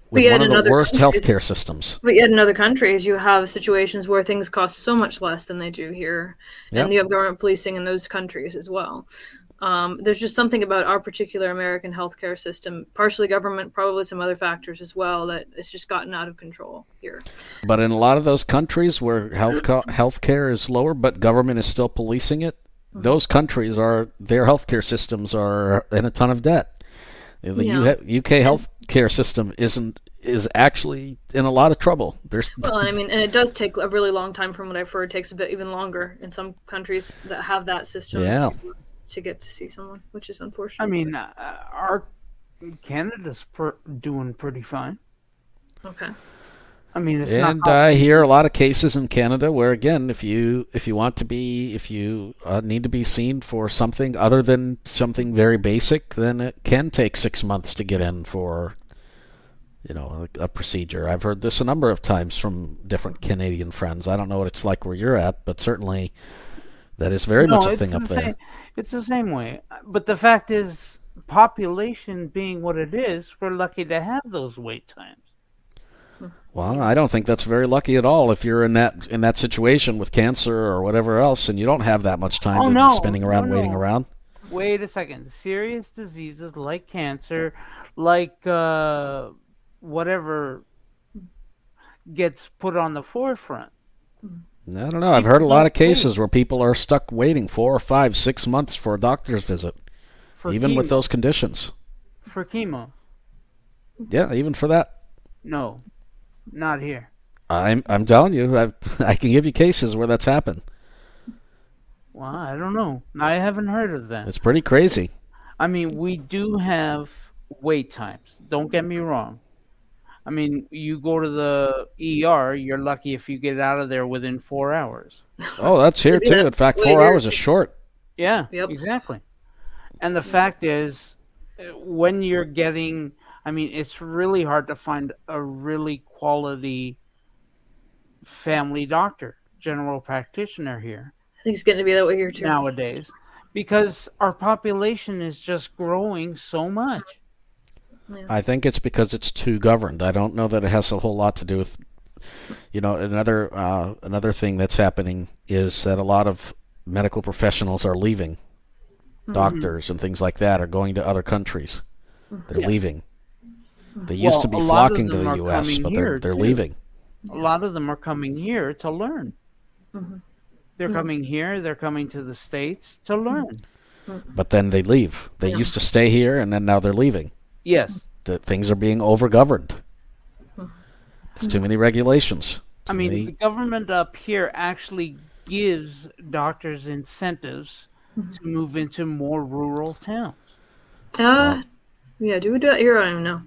With yet one of the worst countries- healthcare systems. But yet in other countries, you have situations where things cost so much less than they do here, Yep. and you have government policing in those countries as well. Um, there's just something about our particular American healthcare system, partially government, probably some other factors as well, that it's just gotten out of control here. But in a lot of those countries where health co- healthcare is lower, but government is still policing it, those countries are their healthcare systems are in a ton of debt. The Yeah. UK healthcare system isn't is actually in a lot of trouble. There's *laughs* Well, I mean, and it does take a really long time from what I've heard. It takes a bit even longer in some countries that have that system Yeah. to, to get to see someone, which is unfortunate. I mean, uh, our Canada's per- doing pretty fine. okay. I mean, it's and not. I hear a lot of cases in Canada where, again, if you if you want to be if you uh, need to be seen for something other than something very basic, then it can take six months to get in for, you know, a, a procedure. I've heard this a number of times from different Canadian friends. I don't know what it's like where you're at, but certainly that is very No, much a it's thing the up there. Same, it's the same way. But the fact is, population being what it is, we're lucky to have those wait times. Well, I don't think that's very lucky at all. If you're in that in that situation with cancer or whatever else, and you don't have that much time Oh, to no. be spending around No, waiting no. around. Wait a second. Serious diseases like cancer, like uh, whatever gets put on the forefront. I don't know. I've heard a lot of cases where people are stuck waiting four or five, six months for a doctor's visit, For even with those conditions. For chemo. Yeah, even for that. No, not here. I'm I'm telling you, I *laughs* I can give you cases where that's happened. Well, I don't know. I haven't heard of that. It's pretty crazy. I mean, we do have wait times. Don't get me wrong. I mean, you go to the ER, you're lucky if you get out of there within four hours. *laughs* Oh, that's here too. In fact, four later. hours is short. Yeah, Yep. exactly. And the fact is, uh, when you're getting, I mean, it's really hard to find a really quality family doctor, general practitioner here I think it's going to be that way here too. nowadays because our population is just growing so much. I think it's because it's too governed. I don't know that it has a whole lot to do with, you know, another uh, another thing that's happening is that a lot of medical professionals are leaving. Doctors and things like that are going to other countries. They're Yeah. leaving. They used Well, to be a lot of flocking to the U.S., but they're they're too. leaving. a lot of them are coming here to learn. Mm-hmm. They're coming here. They're coming to the states to learn. But then they leave. They Yeah. used to stay here, and then now they're leaving. Yes, That things are being overgoverned. There's too many regulations. I mean many- the government up here actually gives doctors incentives to move into more rural towns. Uh, yeah, do we do that here? I don't know.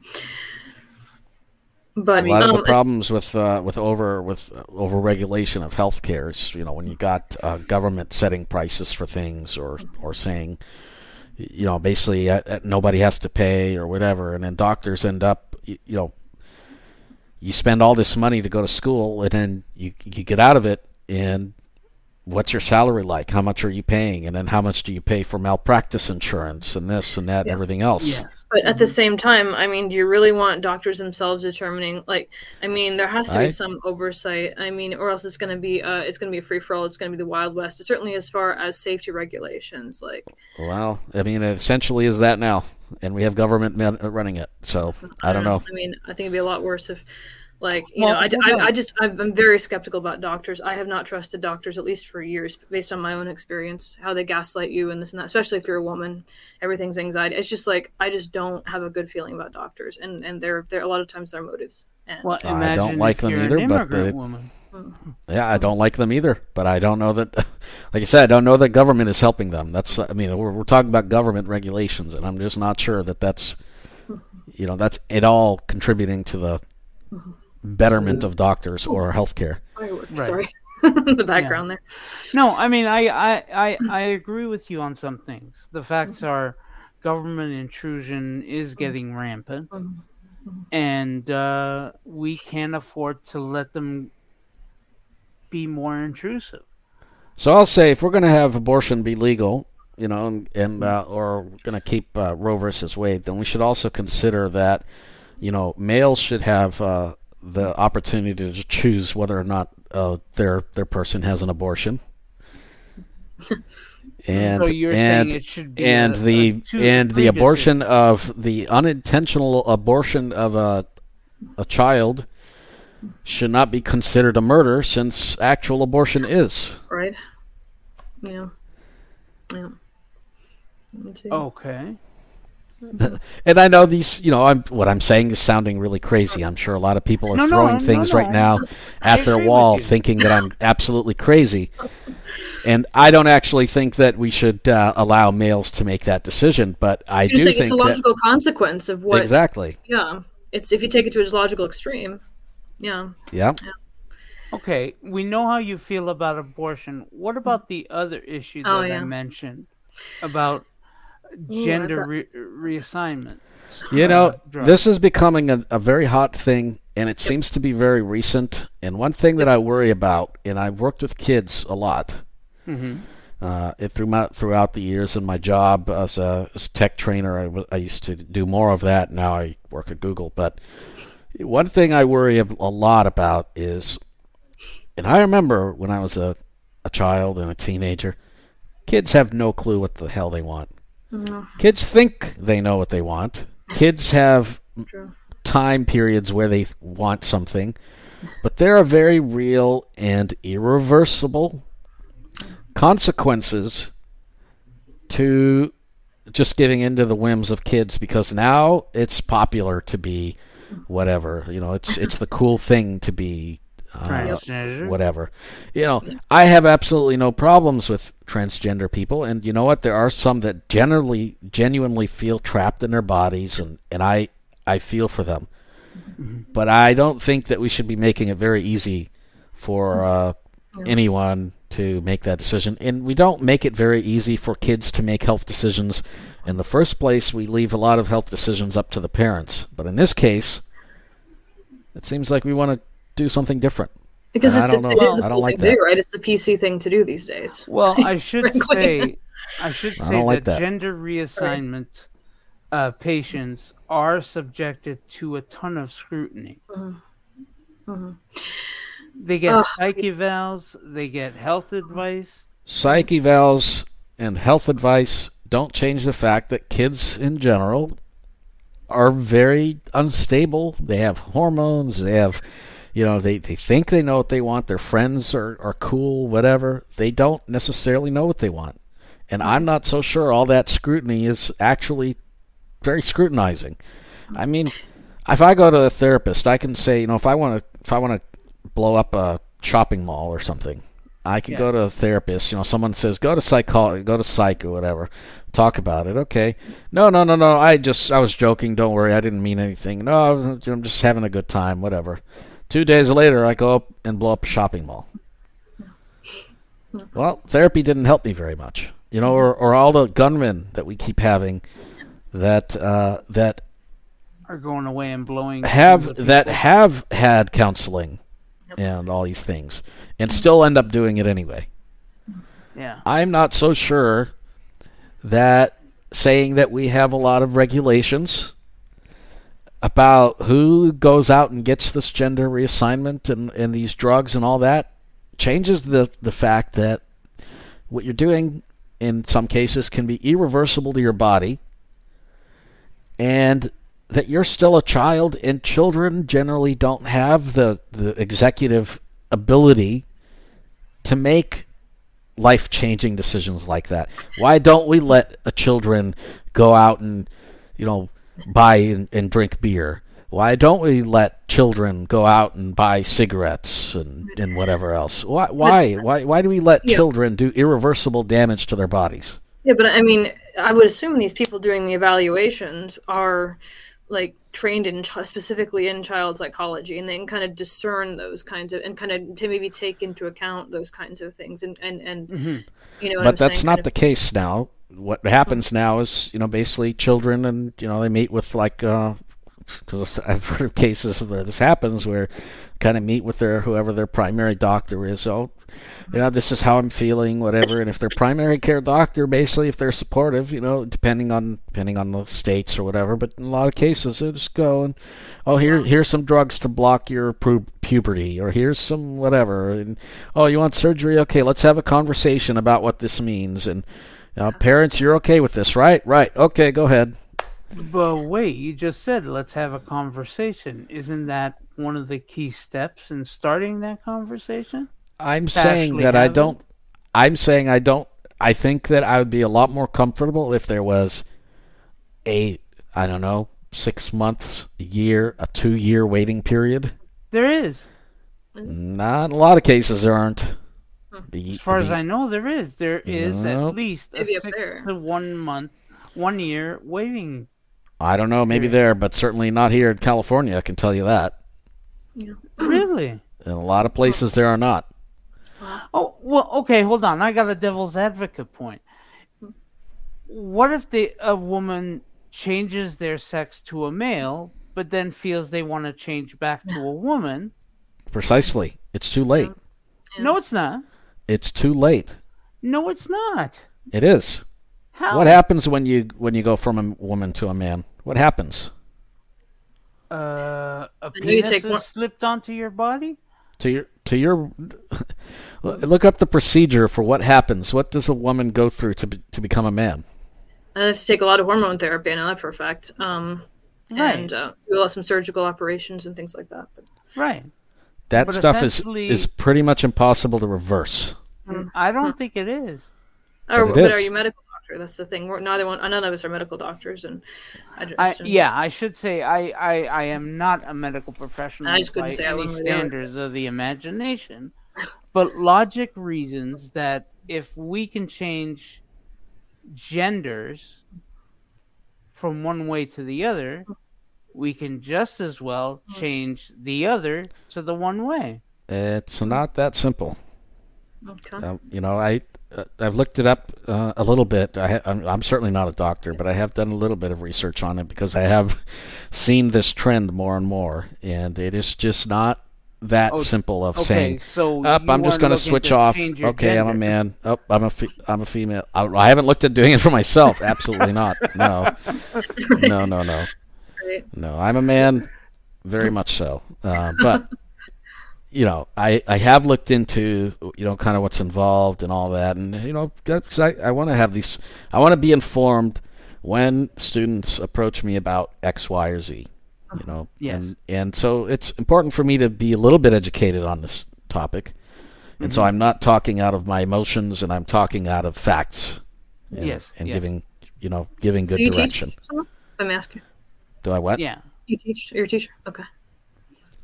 But a lot of um, the problems with uh, with over with uh, over regulation of healthcare is you know when you got uh, government setting prices for things or or saying you know basically uh, uh, nobody has to pay or whatever. And then doctors end up you, you know you spend all this money to go to school and then you you get out of it and what's your salary like how much are you paying and then how much do you pay for malpractice insurance and this and that and Yeah. everything else Yes. But at the same time, I mean, do you really want doctors themselves determining? Like, I mean, there has to I- be some oversight. I mean, or else it's going to be uh, it's going to be a free for all. It's going to be the wild west. Certainly, as far as safety regulations, like Well, I mean, it essentially is that now, and we have government men running it. So I don't know. I mean, I think it'd be a lot worse if, like, you Well, know, I, hold I, on. I just I'm very skeptical about doctors. I have not trusted doctors at least for years, based on my own experience, how they gaslight you and this and that. Especially if you're a woman, everything's anxiety. It's just like I just don't have a good feeling about doctors, and and they're they're a lot of times their motives. And Well, I don't like them either, but immigrant they- woman. Hmm. Yeah, I don't like them either, but I don't know that. *laughs* Like I said, I don't know that government is helping them. That's I mean, we're, we're talking about government regulations, and I'm just not sure that that's hmm. you know that's at all contributing to the hmm. Betterment of doctors or healthcare. fireworks. Right. Sorry, *laughs* the background there. No, I mean, I, I, I, I agree with you on some things. The facts are government intrusion is getting rampant, and uh, we can't afford to let them be more intrusive. So I'll say if we're going to have abortion be legal, you know, and, and uh, or we're going to keep uh, Roe versus Wade, then we should also consider that, you know, males should have uh, the opportunity to choose whether or not uh, their their person has an abortion. *laughs* And so you're and saying it should be and a- a the two to and the three abortion of the unintentional abortion of a a child should not be considered a murder since actual abortion is. Right. Yeah. Yeah. Let me see. Okay. *laughs* And I know these, you know, I'm what I'm saying is sounding really crazy. I'm sure a lot of people are No, no, throwing no, things no, right I- now I at their wall, thinking that I'm *laughs* absolutely crazy. And I don't actually think that we should uh, allow males to make that decision, but I You're do think it's a that logical consequence of what? exactly. Yeah. It's if you take it to its logical extreme. Yeah. Yeah. Okay, we know how you feel about abortion. What about the other issue that Oh, I mentioned about Ooh, gender I've re- reassignment? You know, uh, drug. this is becoming a, a very hot thing, and it seems to be very recent. And one thing that I worry about, and I've worked with kids a lot Mm-hmm. uh, it throughout throughout the years in my job as a, as a tech trainer. I, used to do more of that. Now I work at Google. But one thing I worry a, a lot about is, and I remember when I was a, a child and a teenager, kids have no clue what the hell they want. Kids think they know what they want. Kids have True. time periods where they want something, but there are very real and irreversible consequences to just giving into the whims of kids because now it's popular to be whatever you know it's it's the cool thing to be uh, Transgender. whatever. You know i have absolutely no problems with transgender people and you know what? There are some that generally genuinely feel trapped in their bodies and and i i feel for them. But i don't think that we should be making it very easy for uh, anyone to make that decision. And we don't make it very easy for kids to make health decisions in the first place. We leave a lot of health decisions up to the parents. But in this case it seems like we want to do something different Because I it's, don't it's, know. it is the I don't like thing to do, right? It's the PC thing to do these days. Well, I *laughs* should say, I should say don't like that, that. gender reassignment uh, patients are subjected to a ton of scrutiny. They get Ugh. psych evals, they get health advice. psych evals and health advice don't change the fact that kids in general are very unstable. They have hormones. They have, you know, they, they think they know what they want. Their friends are, are cool, whatever. They don't necessarily know what they want. And I'm not so sure all that scrutiny is actually very scrutinizing. I mean, if I go to a therapist, I can say, you know, if I want to, if I want to blow up a shopping mall or something, I can Yeah. go to a therapist. You know, someone says go to psychology, go to psych or whatever, talk about it. Okay, no, no, no, no. I just I was joking. Don't worry, I didn't mean anything. No, I'm just having a good time. Whatever. Two days later, I go up and blow up a shopping mall. Well, therapy didn't help me very much. You know, or, or all the gunmen that we keep having that uh, that Are going away and blowing have that have had counseling and all these things and still end up doing it anyway. Yeah. I'm not so sure that saying that we have a lot of regulations about who goes out and gets this gender reassignment and, and these drugs and all that changes the, the fact that what you're doing in some cases can be irreversible to your body and that you're still a child and children generally don't have the, the executive ability to make life changing decisions like that. Why don't we let a children go out and you know buy and, and drink beer? Why don't we let children go out and buy cigarettes and, and whatever else? Why why why why do we let Yeah. children do irreversible damage to their bodies? Yeah, but I mean, I would assume these people doing the evaluations are like trained in specifically in child psychology, and they can kind of discern those kinds of and kind of to maybe take into account those kinds of things, and and and Mhm. you know, but I'm that's saying, not the of- case now. What happens now is, you know, basically children and, you know, they meet with like, uh, because *laughs* I've heard of cases where this happens where kind of meet with their, whoever their primary doctor is. Oh, you know, this is how I'm feeling, whatever. And if their primary care doctor, basically, if they're supportive, you know, depending on, depending on the states or whatever, but in a lot of cases, they just go and, oh, here, here's some drugs to block your pu- puberty, or here's some whatever. And, oh, you want surgery? Okay, let's have a conversation about what this means. And, uh, parents, you're okay with this, right? Right. Okay, go ahead. But wait, you just said let's have a conversation. Isn't that one of the key steps in starting that conversation? I'm saying that I don't. I'm saying I don't. I think that I would be a lot more comfortable if there was a, I don't know, six months, a year, a two year waiting period. There is. Not in a lot of cases there aren't. Be- As far as I know, there is. There is No. at least a Maybe six to one month, one year waiting. I don't know, maybe there, but certainly not here in California. I can tell you that. Yeah. Really? In a lot of places there are not. Oh well. Okay, hold on. I got a devil's advocate point. What if the a woman changes their sex to a male, but then feels they want to change back to a woman? Precisely. It's too late. No, it's not. It's too late. No, it's not. It is. How? What happens when you when you go from a woman to a man? What happens Uh, a know you penis take is one- slipped onto your body? to your to your? *laughs* Look up the procedure for what happens. What does a woman go through to be, to become a man? I have to take a lot of hormone therapy. I know that for a fact. Um, Right. and uh, do a lot- some surgical operations and things like that. But Right. That But stuff is is pretty much impossible to reverse. Mm, I don't think it is. or, But it but is. are you medical doctor? That's the thing. We're, neither one. None of us are medical doctors, and I just I, yeah, I should say I, I, I am not a medical professional I just couldn't by say I any wasn't standards of the imagination, but logic reasons that if we can change genders from one way to the other, we can just as well change the other to the one way. It's not that simple. Okay. Uh, you know, I uh, I've looked it up uh, a little bit. I ha- I'm, I'm certainly not a doctor, but I have done a little bit of research on it because I have *laughs* seen this trend more and more, and it is just not that Oh, simple of Okay, saying. so Up, I'm just going to switch off. change your Okay, I'm a gender. man. Oh, I'm a fe- I'm a female. I, I haven't looked at doing it for myself. Absolutely not. No, *laughs* no, no, no, Right. No. I'm a man, very much so. Uh, but *laughs* you know, I I have looked into you know kind of what's involved and all that, and you know, because I I want to have these. I want to be informed when students approach me about X, Y, or Z. You know, Yes. and and so it's important for me to be a little bit educated on this topic, and so Mhm. I'm not talking out of my emotions, and I'm talking out of facts. And, Yes, and yes. giving you know giving good Do you direction. teach someone? Let me ask you. Do I what? Yeah. You teach? You're a teacher. Okay.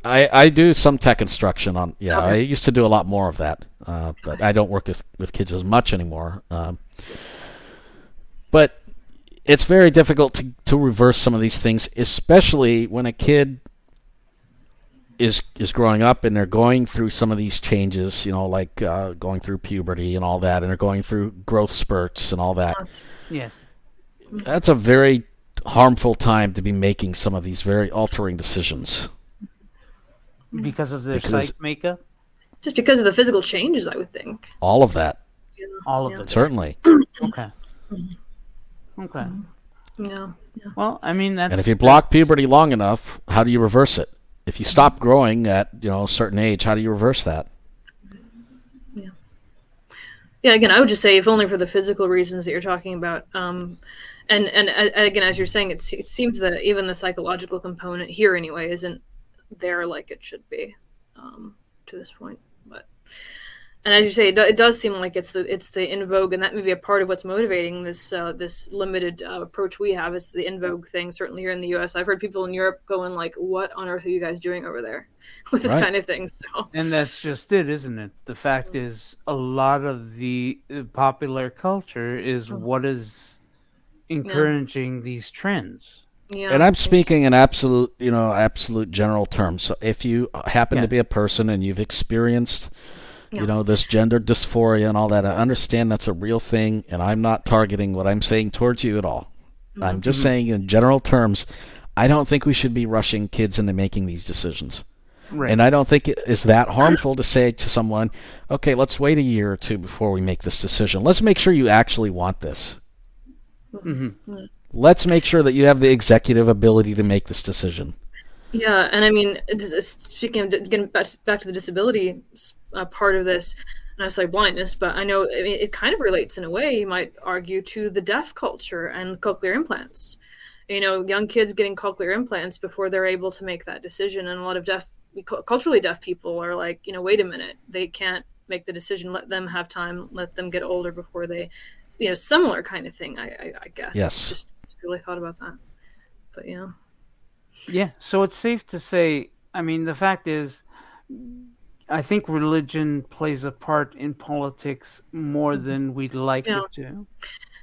I, I do some tech instruction on yeah Okay. I used to do a lot more of that uh, but I don't work with, with kids as much anymore um, but it's very difficult to, to reverse some of these things especially when a kid is is growing up and they're going through some of these changes you know like uh, going through puberty and all that and they're going through growth spurts and all that Yes. that's a very harmful time to be making some of these very altering decisions Because of their Because- psych makeup, Just because of the physical changes, I would think. all of that You know? all of yeah. it. certainly *clears throat* Okay. Okay. Yeah. yeah. Well, I mean that's And if you block puberty long enough, how do you reverse it? If you stop growing at you know a certain age, how do you reverse that? Yeah. Yeah, again, I would just say if only for the physical reasons that you're talking about. Um, and and uh, again, as you're saying, it's, it seems that even the psychological component here, anyway, isn't there like it should be um, to this point. But and as you say, it, do, it does seem like it's the it's the in vogue, and that may be a part of what's motivating this uh, this limited uh, approach we have. It's the in vogue thing. Certainly here in the U.S., I've heard people in Europe going like, "What on earth are you guys doing over there *laughs* with this Right. kind of thing?" So And that's just it, isn't it? The fact is, a lot of the uh, popular culture is Mm. what is encouraging these trends. yeah, And I'm speaking in absolute you know absolute general terms. So if you happen to be a person and you've experienced Yeah. you know this gender dysphoria and all that, I understand that's a real thing, and I'm not targeting what I'm saying towards you at all. Mm-hmm. I'm just saying in general terms. I don't think we should be rushing kids into making these decisions. Right. And I don't think it is that harmful to say to someone, okay, let's wait a year or two before we make this decision. Let's make sure you actually want this. Hmm Let's make sure that you have the executive ability to make this decision. Yeah, and I mean, speaking of getting back to, back to the disability uh, part of this, and I say blindness, but I know I mean, it kind of relates in a way. You might argue to the deaf culture and cochlear implants. You know, young kids getting cochlear implants before they're able to make that decision, and a lot of deaf, culturally deaf people are like, you know, wait a minute, they can't make the decision. Let them have time. Let them get older before they, you know, similar kind of thing. I, I, I guess. Yes. Just really thought about that, but yeah. Yeah. So it's safe to say. I mean, the fact is, I think religion plays a part in politics more mm-hmm. than we'd like Yeah. it to.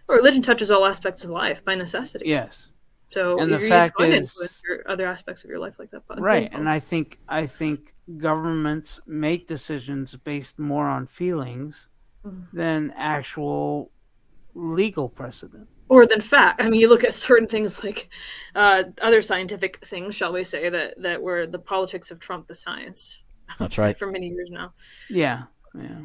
Well, religion touches all aspects of life by necessity. Yes. So And the you're fact it's going is- with your other aspects of your life like that. But Right. And I think I think governments make decisions based more on feelings Mhm. than actual legal precedent. or than fact. I mean, you look at certain things like uh, other scientific things, shall we say, that that were the politics of Trump, the science That's right. *laughs* for many years now. Yeah. Yeah.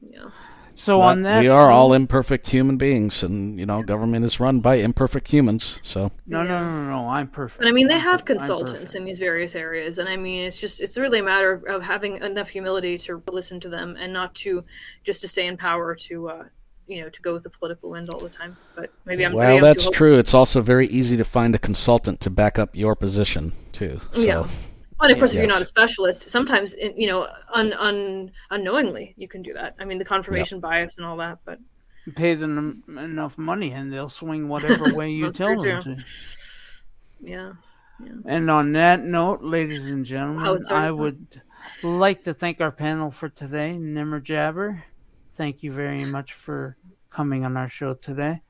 Yeah. So But on that we are all imperfect human beings, and you know, government is run by imperfect humans. So No, no, no, no, no. I'm perfect. But I mean, they I'm have per- consultants in these various areas, and I mean, it's just it's really a matter of, of having enough humility to listen to them and not to just to stay in power to. Uh, you know, to go with the political wind all the time. But maybe I'm. maybe well, I'm that's too true. It's also very easy to find a consultant to back up your position too. So Yeah. And of course, if you're not a specialist, sometimes you know, un, un, unknowingly, you can do that. I mean, the confirmation bias and all that, but pay them enough money and they'll swing whatever *laughs* way you tell them to. yeah, And on that note, ladies and gentlemen, Oh, I would like to thank our panel for today, Nimmer Jabber. Thank you very much for coming on our show today.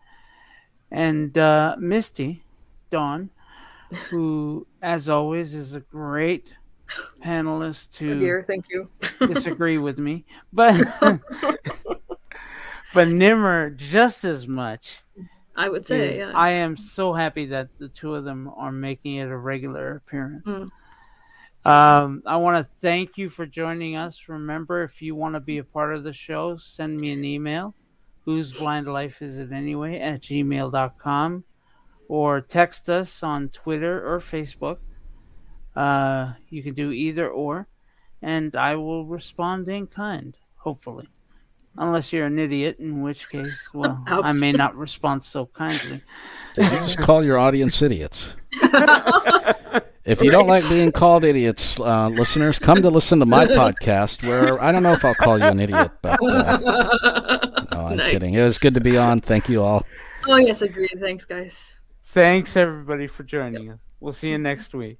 And uh, Misty, Dawn, who, as always, is a great panelist oh to dear, thank you. disagree with me, but *laughs* but Nimmer just as much. I would say, is- yeah. I am so happy that the two of them are making it a regular appearance. Mm. Um, I want to thank you for joining us. Remember, if you want to be a part of the show, send me an email. Whose blind life is it anyway? At gmail.com or text us on Twitter or Facebook. Uh, you can do either or, and I will respond in kind, hopefully. Unless you're an idiot, in which case, well, *laughs* I may not respond so kindly. did you just call your audience idiots? *laughs* If you don't like being called idiots, uh, listeners, come to listen to my *laughs* podcast where I don't know if I'll call you an idiot, but uh, no, I'm nice. kidding. It was good to be on. Thank you all. Oh yes, agreed. Thanks, guys. Thanks everybody for joining us. We'll see you next week.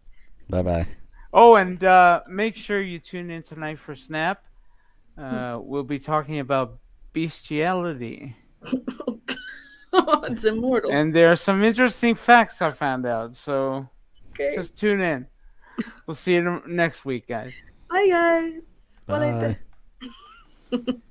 Bye bye. Oh, and uh, make sure you tune in tonight for Snap. Uh, we'll be talking about bestiality. oh, *laughs* it's immortal. And there are some interesting facts I found out, so okay. just tune in. We'll see you next week, guys. Bye, guys. Bye. Bye. *laughs*